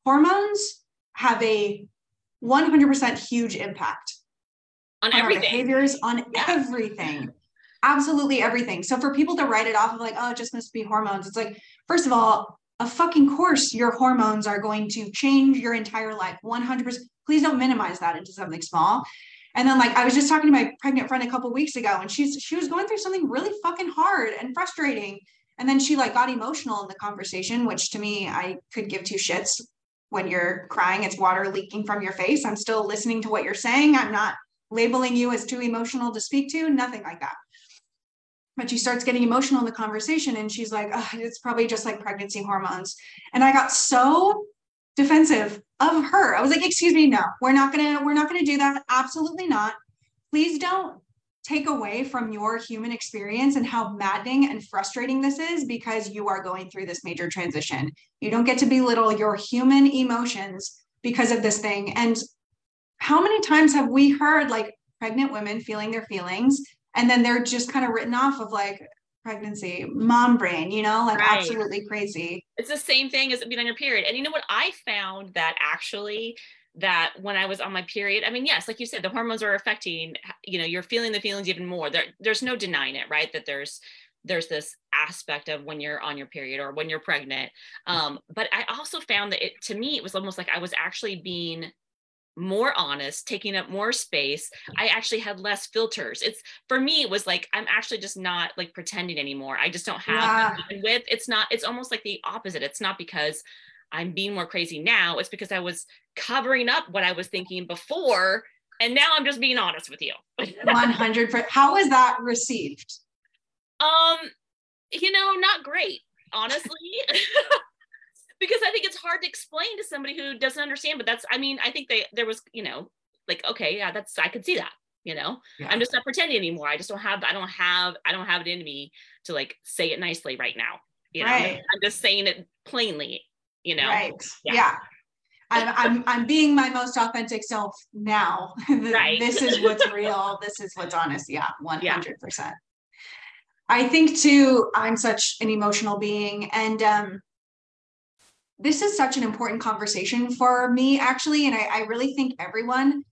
Hormones have a 100% huge impact on, on everything. behaviors, on yeah. everything absolutely everything. So for people to write it off of like, oh, it just must be hormones, it's like, first of all, a fucking course your hormones are going to change your entire life 100%. Please don't minimize that into something small. And then like I was just talking to my pregnant friend a couple weeks ago and she's she was going through something really fucking hard and frustrating. And then she like got emotional in the conversation, which to me I could give two shits when you're crying, it's water leaking from your face. I'm still listening to what you're saying. I'm not labeling you as too emotional to speak to, nothing like that but she starts getting emotional in the conversation and she's like it's probably just like pregnancy hormones. And i got so defensive of her. I was like excuse me no we're not gonna we're not gonna do that. Absolutely not. Please don't take away from your human experience and how maddening and frustrating this is because you are going through this major transition. You don't get to belittle your human emotions because of this thing. And how many times have we heard like pregnant women feeling their feelings and then they're just kind of written off of like pregnancy, mom brain, you know, like right. absolutely crazy. It's the same thing as being on your period. And you know what? I found that actually that when I was on my period, I mean, yes, like you said, the hormones are affecting, you know, you're feeling the feelings even more. There, there's no denying it, right? That there's there's this aspect of when you're on your period or when you're pregnant. Um, but I also found that it to me, it was almost like I was actually being more honest, taking up more space. I actually had less filters. It's for me, it was like I'm actually just not like pretending anymore. I just don't have yeah. with it's not, it's almost like the opposite. It's not because I'm being more crazy now, it's because I was covering up what I was thinking before. And now I'm just being honest with you. 100 How was that received? Um, you know, not great, honestly. because I think it's hard to explain to somebody who doesn't understand. But that's, I mean, I think they there was, you know, like okay, yeah, that's I could see that. You know, yeah. I'm just not pretending anymore. I just don't have, I don't have, I don't have it in me to like say it nicely right now. You know, right. I'm just saying it plainly. You know, right? Yeah. yeah. I'm, I'm I'm being my most authentic self now. right. This is what's real. This is what's honest. Yeah, 100%. Yeah. I think too, I'm such an emotional being. And um, this is such an important conversation for me, actually. And I, I really think everyone,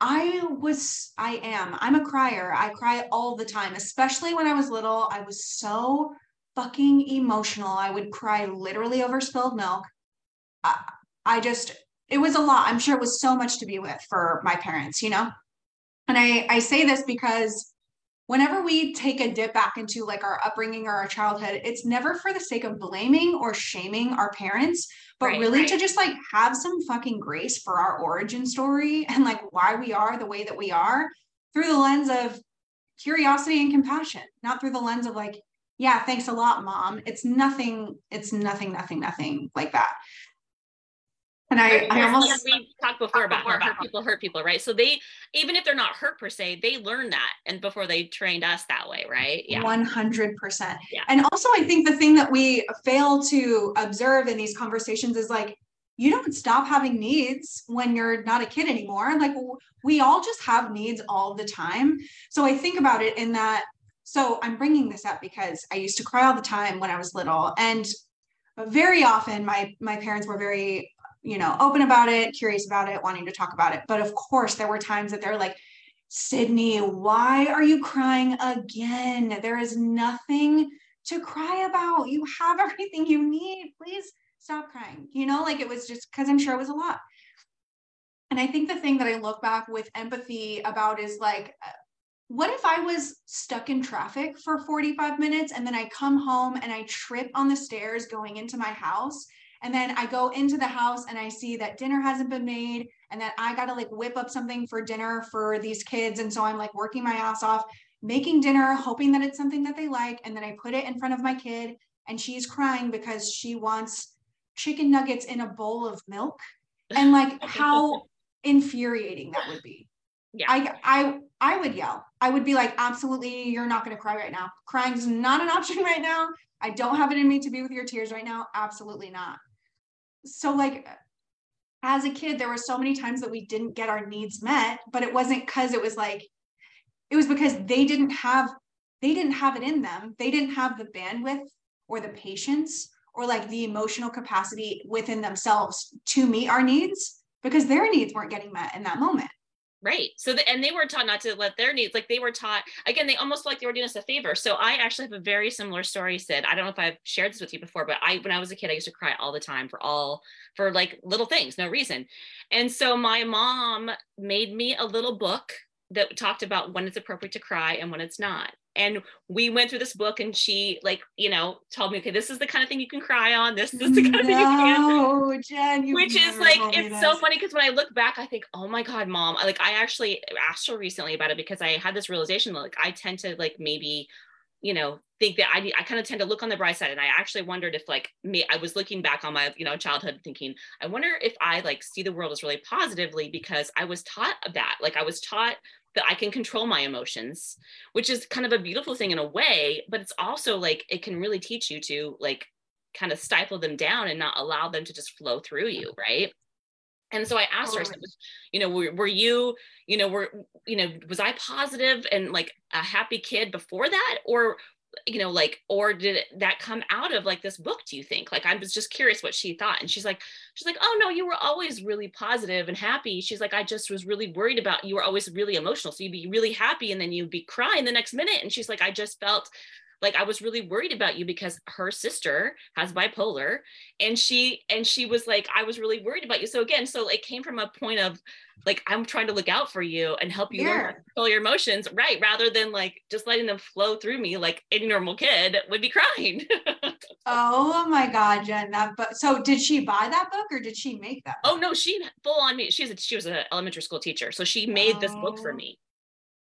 I was, I am, I'm a crier. I cry all the time, especially when I was little. I was so fucking emotional. I would cry literally over spilled milk. I, I just, it was a lot. I'm sure it was so much to be with for my parents, you know? And I, I say this because whenever we take a dip back into like our upbringing or our childhood, it's never for the sake of blaming or shaming our parents, but right, really right. to just like have some fucking grace for our origin story and like why we are the way that we are through the lens of curiosity and compassion, not through the lens of like, yeah, thanks a lot, mom. It's nothing, it's nothing, nothing, nothing like that. And I, I almost we talked before about how hurt people hurt people, right? So they even if they're not hurt per se, they learn that and before they trained us that way, right? Yeah. 100%. Yeah. And also I think the thing that we fail to observe in these conversations is like you don't stop having needs when you're not a kid anymore. Like we all just have needs all the time. So I think about it in that so I'm bringing this up because I used to cry all the time when I was little and very often my my parents were very you know open about it curious about it wanting to talk about it. But of course there were times that they're like sydney why are you crying again? There is nothing to cry about. You have everything you need. Please stop crying. You know like it was just because i'm sure it was a lot. And i think the thing that i look back with empathy about is like uh, what if I was stuck in traffic for 45 minutes and then I come home and I trip on the stairs going into my house? And then I go into the house and I see that dinner hasn't been made and that I got to like whip up something for dinner for these kids. And so I'm like working my ass off, making dinner, hoping that it's something that they like. And then I put it in front of my kid and she's crying because she wants chicken nuggets in a bowl of milk. And like how infuriating that would be. Yeah. I i i would yell. I would be like absolutely you're not going to cry right now. Crying is not an option right now. I don't have it in me to be with your tears right now. Absolutely not so like as a kid there were so many times that we didn't get our needs met but it wasn't because it was like it was because they didn't have they didn't have it in them. They didn't have the bandwidth or the patience or like the emotional capacity within themselves to meet our needs because their needs weren't getting met in that moment Right. So, the, and they were taught not to let their needs, like they were taught, again, they almost like they were doing us a favor. So, I actually have a very similar story, Sid. I don't know if I've shared this with you before, but I, when I was a kid, I used to cry all the time for all, for like little things, no reason. And so, my mom made me a little book that talked about when it's appropriate to cry and when it's not and we went through this book and she like you know told me okay this is the kind of thing you can cry on this, is the kind no, of thing you can Jen, which is like it's this. so funny because when i look back i think oh my god mom like i actually asked her recently about it because i had this realization like i tend to like maybe you know think that i i kind of tend to look on the bright side and i actually wondered if like me i was looking back on my you know childhood thinking i wonder if i like see the world as really positively because i was taught that like i was taught that I can control my emotions, which is kind of a beautiful thing in a way, but it's also like it can really teach you to like kind of stifle them down and not allow them to just flow through you, right? And so I asked her, you know, were, were you, you know, were, you know, was I positive and like a happy kid before that? Or you know like or did that come out of like this book do you think? Like i was just curious what she thought and she's like she's like oh no you were always really positive and happy. She's like i just was really worried about you were always really emotional so you'd be really happy and then you'd be crying the next minute and she's like i just felt like i was really worried about you because her sister has bipolar and she and she was like i was really worried about you so again so it came from a point of like i'm trying to look out for you and help you yeah. learn control your emotions right rather than like just letting them flow through me like any normal kid would be crying oh my god jen that but so did she buy that book or did she make that oh, book? oh no she full on me she's a, she was an elementary school teacher so she made oh. this book for oh.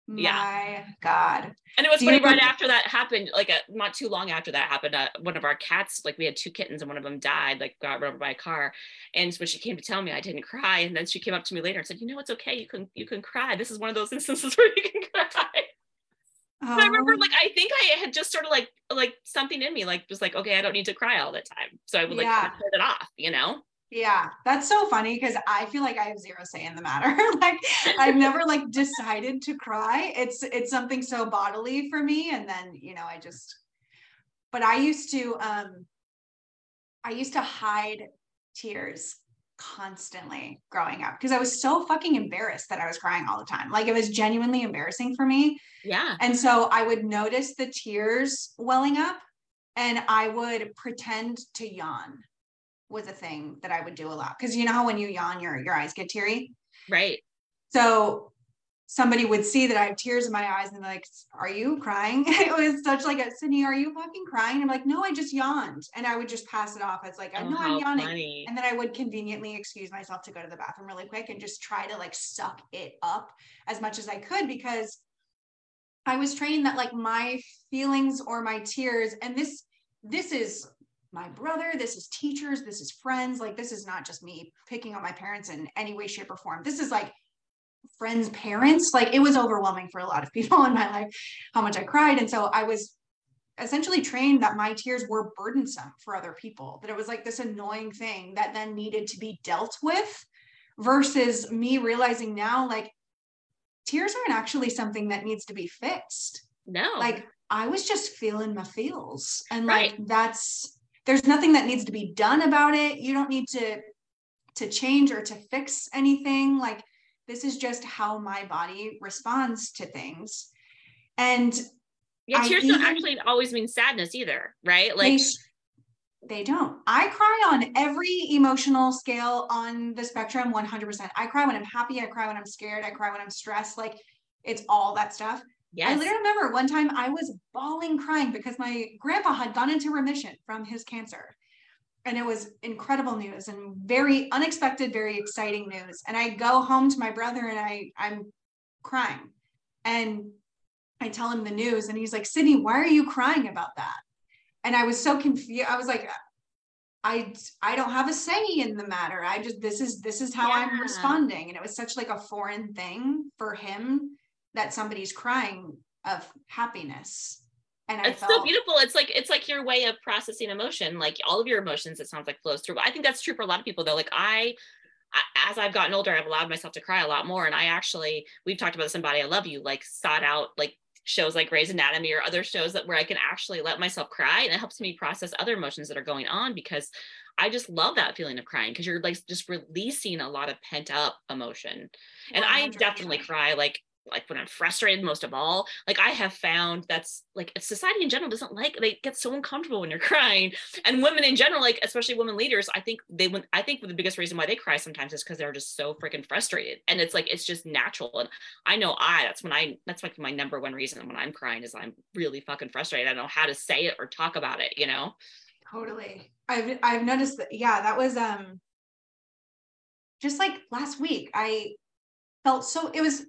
Me yeah. God. And it was Do funny right after that happened, like a, uh, not too long after that happened, uh, one of our cats, like we had two kittens and one of them died, like got run over by a car. And when she came to tell me, I didn't cry. And then she came up to me later and said, you know, it's okay. You can, you can cry. This is one of those instances where you can cry. Oh. I remember like, I think I had just sort of like, like something in me, like was like, okay, I don't need to cry all the time. So I would like yeah. turn it off, you know? Yeah, that's so funny because I feel like I have zero say in the matter. like I've never like decided to cry. It's it's something so bodily for me and then, you know, I just but I used to um I used to hide tears constantly growing up because I was so fucking embarrassed that I was crying all the time. Like it was genuinely embarrassing for me. Yeah. And so I would notice the tears welling up and I would pretend to yawn was a thing that I would do a lot because you know how when you yawn, your your eyes get teary. Right. So somebody would see that I have tears in my eyes and like, "Are you crying?" it was such like a Sydney, "Are you fucking crying?" And I'm like, "No, I just yawned," and I would just pass it off as like, "I know oh, I'm yawning," funny. and then I would conveniently excuse myself to go to the bathroom really quick and just try to like suck it up as much as I could because I was trained that like my feelings or my tears, and this this is my brother, this is teachers, this is friends. Like, this is not just me picking on my parents in any way, shape, or form. This is like friends' parents. Like, it was overwhelming for a lot of people in my life how much I cried. And so I was essentially trained that my tears were burdensome for other people, that it was like this annoying thing that then needed to be dealt with versus me realizing now, like, tears aren't actually something that needs to be fixed. No. Like, I was just feeling my feels. And like, right. that's, there's nothing that needs to be done about it. You don't need to, to change or to fix anything. Like, this is just how my body responds to things. And yeah, tears don't actually always mean sadness either, right? Like they, they don't. I cry on every emotional scale on the spectrum 100%. I cry when I'm happy, I cry when I'm scared, I cry when I'm stressed, like it's all that stuff. Yes. I literally remember one time I was bawling crying because my grandpa had gone into remission from his cancer. And it was incredible news and very unexpected, very exciting news. And I go home to my brother and I I'm crying. And I tell him the news and he's like, Sydney, why are you crying about that? And I was so confused. I was like, I I don't have a say in the matter. I just this is this is how yeah. I'm responding. And it was such like a foreign thing for him that somebody's crying of happiness. And I it's felt, so beautiful. It's like it's like your way of processing emotion, like all of your emotions. It sounds like flows through. I think that's true for a lot of people though. Like I as I've gotten older, I've allowed myself to cry a lot more. And I actually, we've talked about somebody I love you, like sought out like shows like Grey's Anatomy or other shows that where I can actually let myself cry and it helps me process other emotions that are going on because I just love that feeling of crying because you're like just releasing a lot of pent up emotion. And 100%. I definitely cry like like when I'm frustrated most of all, like I have found that's like society in general doesn't like they get so uncomfortable when you're crying. And women in general, like especially women leaders, I think they when I think the biggest reason why they cry sometimes is because they're just so freaking frustrated. And it's like it's just natural. And I know I that's when I that's like my number one reason when I'm crying is I'm really fucking frustrated. I don't know how to say it or talk about it, you know? Totally. I've I've noticed that yeah, that was um just like last week. I felt so it was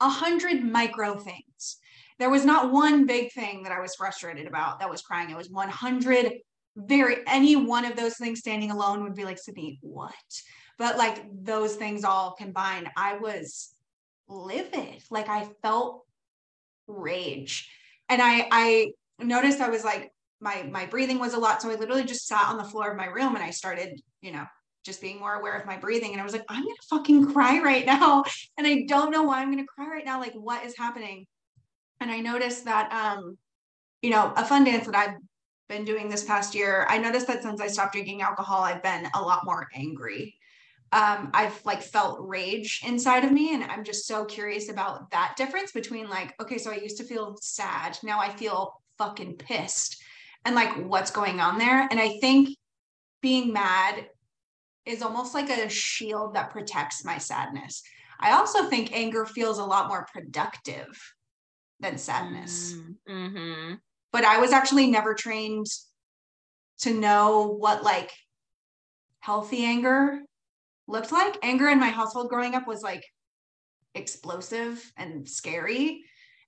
a hundred micro things. There was not one big thing that I was frustrated about that was crying. It was 100 very, any one of those things standing alone would be like, Sydney, what? But like those things all combined, I was livid. Like I felt rage. And I, I noticed I was like, my, my breathing was a lot. So I literally just sat on the floor of my room and I started, you know, just being more aware of my breathing. And I was like, I'm gonna fucking cry right now. And I don't know why I'm gonna cry right now. Like, what is happening? And I noticed that um, you know, a fun dance that I've been doing this past year, I noticed that since I stopped drinking alcohol, I've been a lot more angry. Um, I've like felt rage inside of me. And I'm just so curious about that difference between like, okay, so I used to feel sad. Now I feel fucking pissed. And like what's going on there. And I think being mad is almost like a shield that protects my sadness. I also think anger feels a lot more productive than sadness. Mm-hmm. But I was actually never trained to know what like healthy anger looked like. Anger in my household growing up was like explosive and scary.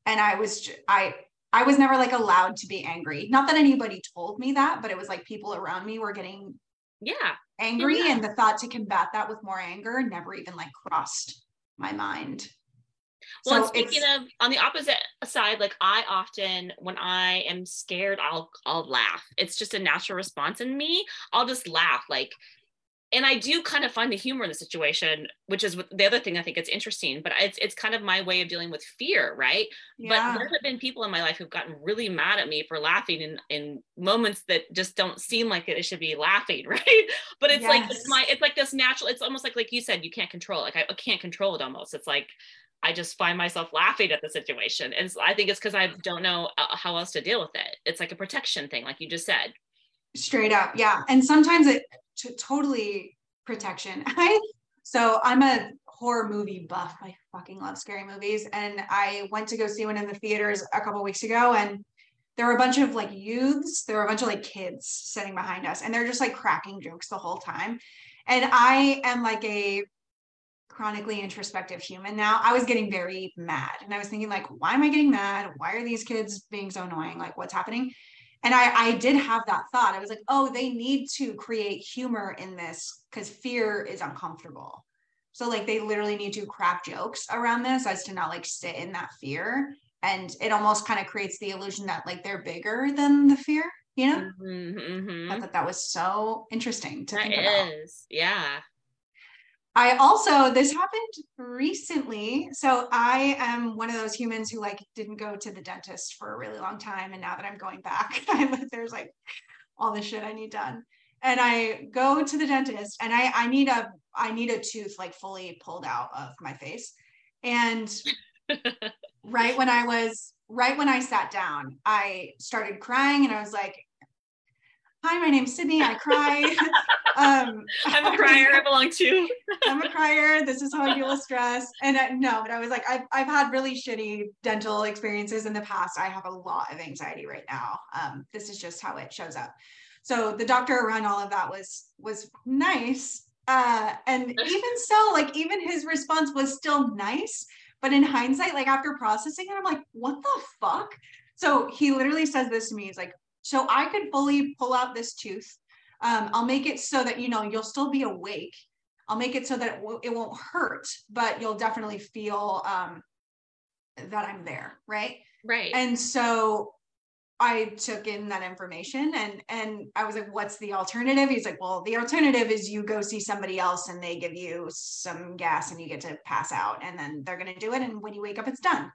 And I was, I, I was never like allowed to be angry. Not that anybody told me that, but it was like people around me were getting yeah angry yeah. and the thought to combat that with more anger never even like crossed my mind well, so speaking of on the opposite side, like I often, when I am scared, I'll I'll laugh. It's just a natural response in me. I'll just laugh. Like and I do kind of find the humor in the situation, which is the other thing I think it's interesting. But it's it's kind of my way of dealing with fear, right? Yeah. But there have been people in my life who've gotten really mad at me for laughing in in moments that just don't seem like it should be laughing, right? But it's yes. like it's my it's like this natural. It's almost like like you said, you can't control. It. Like I, can't control it. Almost. It's like I just find myself laughing at the situation, and I think it's because I don't know uh, how else to deal with it. It's like a protection thing, like you just said. Straight up, yeah. And sometimes it to totally protection. I so I'm a horror movie buff. I fucking love scary movies. And I went to go see one in the theaters a couple weeks ago and there were a bunch of like youths, there were a bunch of like kids sitting behind us, and they're just like cracking jokes the whole time. And I am like a chronically introspective human now. I was getting very mad and I was thinking, like, why am I getting mad? Why are these kids being so annoying? Like, what's happening? And I, I did have that thought. I was like, oh, they need to create humor in this because fear is uncomfortable. So like they literally need to crack jokes around this as to not like sit in that fear. And it almost kind of creates the illusion that like they're bigger than the fear, you know? Mm-hmm, mm-hmm. I thought that was so interesting to that think about. Is. Yeah. I also, this happened recently. So I am one of those humans who like didn't go to the dentist for a really long time. And now that I'm going back, I'm, there's like all the shit I need done. And I go to the dentist and I, I need a, I need a tooth like fully pulled out of my face. And right when I was, right when I sat down, I started crying and I was like, hi, my name's Sydney. I cry. um, I'm a crier. I belong to. I'm a crier. This is how I deal with stress. And I, no, but I was like, I've, I've had really shitty dental experiences in the past. I have a lot of anxiety right now. Um, this is just how it shows up. So the doctor around all of that was was nice. Uh, and even so, like even his response was still nice. But in hindsight, like after processing it, I'm like, what the fuck? So he literally says this to me. He's like, so I could fully pull out this tooth. Um, I'll make it so that, you know, you'll still be awake. I'll make it so that it, w- it won't hurt, but you'll definitely feel um, that I'm there. Right. Right. And so I took in that information and and I was like, what's the alternative? He's like, well, the alternative is you go see somebody else and they give you some gas and you get to pass out and then they're gonna do it. And when you wake up, it's done.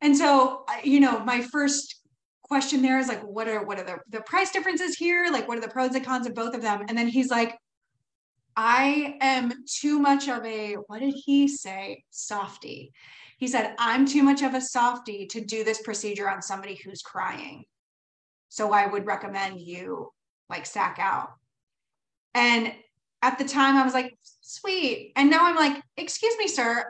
And so, you know, my first question there is like, what are what are the, the price differences here? Like, what are the pros and cons of both of them? And then he's like, I am too much of a, what did he say? Softy. He said, I'm too much of a softy to do this procedure on somebody who's crying. So I would recommend you like sack out. And at the time, I was like, sweet. And now I'm like, excuse me, sir,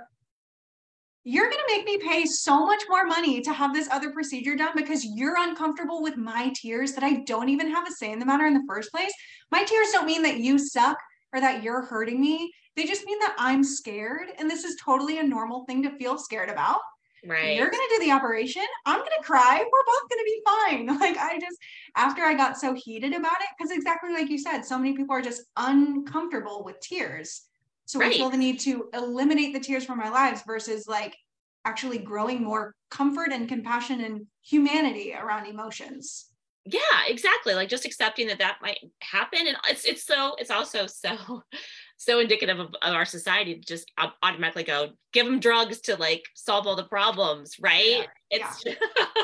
you're going to make me pay so much more money to have this other procedure done because you're uncomfortable with my tears that I don't even have a say in the matter in the first place. My tears don't mean that you suck or that you're hurting me. They just mean that I'm scared. And this is totally a normal thing to feel scared about. Right. You're going to do the operation. I'm going to cry. We're both going to be fine. Like, I just, after I got so heated about it, because exactly like you said, so many people are just uncomfortable with tears so right. we feel the need to eliminate the tears from our lives versus like actually growing more comfort and compassion and humanity around emotions yeah exactly like just accepting that that might happen and it's it's so it's also so so indicative of, of our society to just automatically go give them drugs to like solve all the problems right yeah, it's yeah.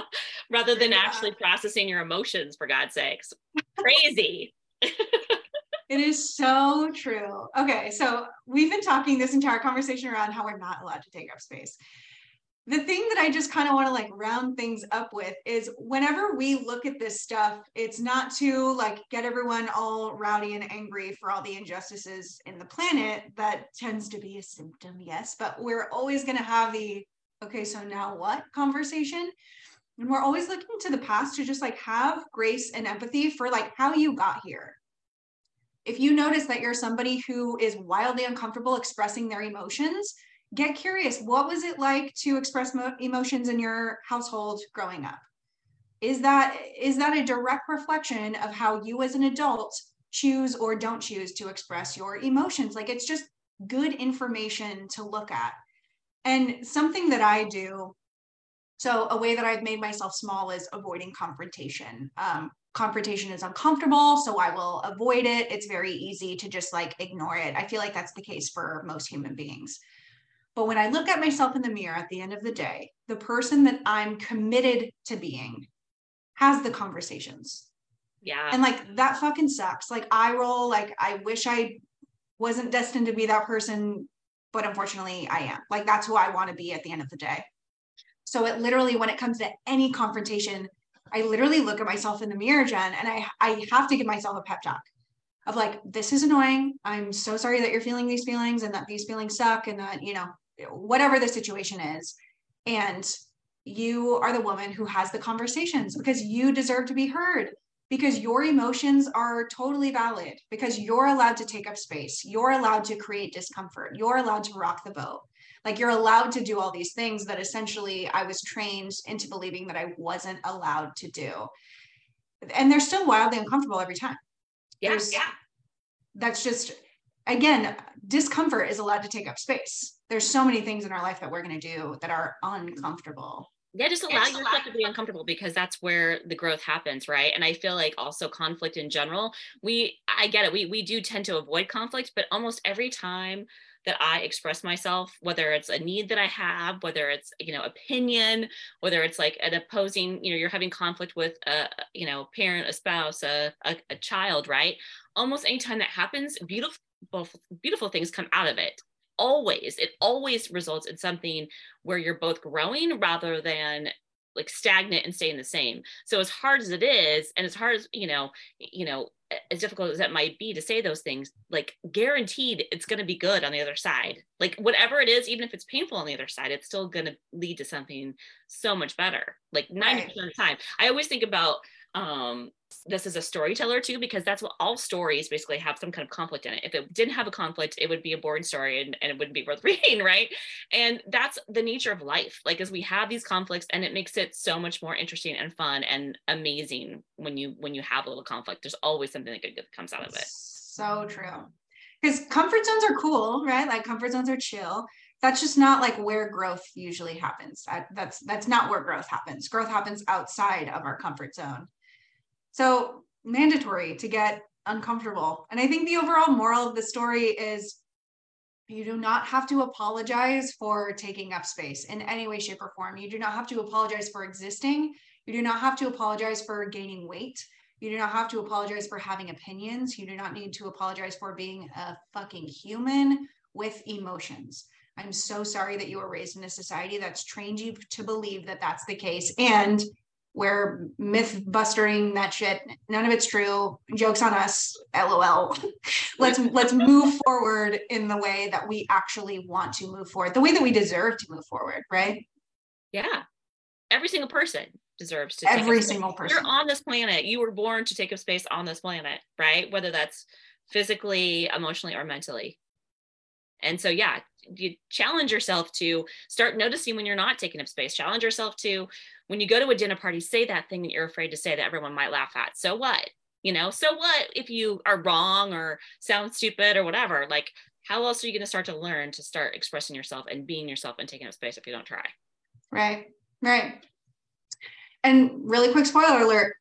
rather than yeah. actually processing your emotions for god's sakes crazy It is so true. Okay, so we've been talking this entire conversation around how we're not allowed to take up space. The thing that I just kind of want to like round things up with is whenever we look at this stuff, it's not to like get everyone all rowdy and angry for all the injustices in the planet. That tends to be a symptom, yes, but we're always going to have the okay, so now what conversation. And we're always looking to the past to just like have grace and empathy for like how you got here if you notice that you're somebody who is wildly uncomfortable expressing their emotions, get curious. What was it like to express mo- emotions in your household growing up? Is that is that a direct reflection of how you as an adult choose or don't choose to express your emotions? Like it's just good information to look at. And something that I do so a way that I've made myself small is avoiding confrontation. Um, confrontation is uncomfortable, so I will avoid it. It's very easy to just like ignore it. I feel like that's the case for most human beings. But when I look at myself in the mirror at the end of the day, the person that I'm committed to being has the conversations. Yeah. And like that fucking sucks. Like I roll, like I wish I wasn't destined to be that person, but unfortunately I am. Like that's who I want to be at the end of the day. So it literally, when it comes to any confrontation, I literally look at myself in the mirror, Jen, and I I have to give myself a pep talk of like, this is annoying. I'm so sorry that you're feeling these feelings and that these feelings suck and that, you know, whatever the situation is. And you are the woman who has the conversations because you deserve to be heard because your emotions are totally valid because you're allowed to take up space. You're allowed to create discomfort. You're allowed to rock the boat. Like you're allowed to do all these things that essentially I was trained into believing that I wasn't allowed to do. and they're still wildly uncomfortable every time. Yeah. Yeah. That's just again, discomfort is allowed to take up space. There's so many things in our life that we're going to do that are uncomfortable. Yeah, just allow it's yourself to be uncomfortable because that's where the growth happens, right? And I feel like also conflict in general, we I get it. We we do tend to avoid conflict, but almost every time that I express myself, whether it's a need that I have, whether it's, you know, opinion, whether it's like an opposing, you know, you're having conflict with a, you know, parent, a spouse, a, a, a child, right? Almost anytime that happens, beautiful, beautiful things come out of it always it always results in something where you're both growing rather than like stagnant and staying the same. So as hard as it is and as hard as you know you know as difficult as that might be to say those things like guaranteed it's going to be good on the other side. Like whatever it is even if it's painful on the other side it's still going to lead to something so much better. Like 90% right. of the time. I always think about um this is a storyteller too because that's what all stories basically have some kind of conflict in it. If it didn't have a conflict it would be a boring story and, and it wouldn't be worth reading right? And that's the nature of life. Like as we have these conflicts and it makes it so much more interesting and fun and amazing when you when you have a little conflict. There's always something that good that comes out of it. So true. Because comfort zones are cool right? Like comfort zones are chill. That's just not like where growth usually happens. That's that's not where growth happens. Growth happens outside of our comfort zone so mandatory to get uncomfortable. And I think the overall moral of the story is you do not have to apologize for taking up space in any way, shape, or form. You do not have to apologize for existing. You do not have to apologize for gaining weight. You do not have to apologize for having opinions. You do not need to apologize for being a fucking human with emotions. I'm so sorry that you were raised in a society that's trained you to believe that that's the case. And we're myth bustering that shit. None of it's true. Jokes on us. LOL. let's let's move forward in the way that we actually want to move forward, the way that we deserve to move forward, right? Yeah. Every single person deserves to every single person. You're on this planet. You were born to take up space on this planet, right? Whether that's physically, emotionally, or mentally. And so, yeah, you challenge yourself to start noticing when you're not taking up space. Challenge yourself to, when you go to a dinner party, say that thing that you're afraid to say that everyone might laugh at. So what? You know, so what if you are wrong or sound stupid or whatever? Like, how else are you going to start to learn to start expressing yourself and being yourself and taking up space if you don't try? Right, right. And really quick spoiler alert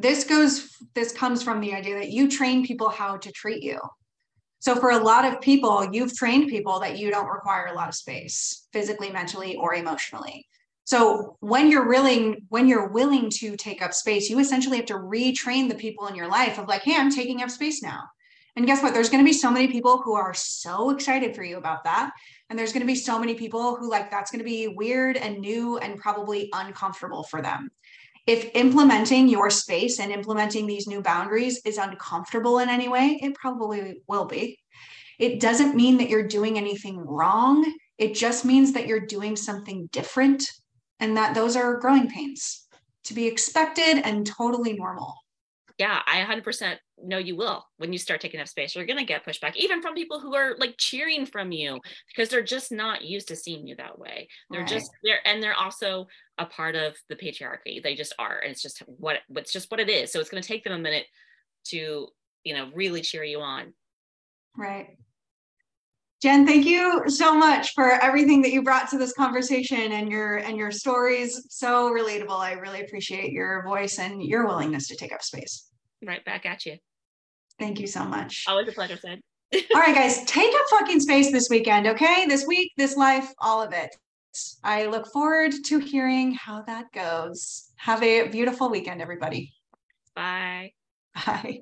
this goes, this comes from the idea that you train people how to treat you so for a lot of people, you've trained people that you don't require a lot of space physically, mentally, or emotionally. So when you're willing, when you're willing to take up space, you essentially have to retrain the people in your life of like, hey, I'm taking up space now. And guess what? There's going to be so many people who are so excited for you about that. And there's going to be so many people who like that's going to be weird and new and probably uncomfortable for them if implementing your space and implementing these new boundaries is uncomfortable in any way, it probably will be. It doesn't mean that you're doing anything wrong. It just means that you're doing something different and that those are growing pains to be expected and totally normal yeah, I 100% know you will when you start taking up space. You're going to get pushback, even from people who are like cheering from you because they're just not used to seeing you that way. They're right. just there, and they're also a part of the patriarchy. They just are, and it's just what it's just what it is. So it's going to take them a minute to you know really cheer you on. Right. Jen, thank you so much for everything that you brought to this conversation and your and your stories. So relatable. I really appreciate your voice and your willingness to take up space right back at you. Thank you so much. Always a pleasure, Sid. all right, guys, take up fucking space this weekend, okay? This week, this life, all of it. I look forward to hearing how that goes. Have a beautiful weekend, everybody. Bye. Bye.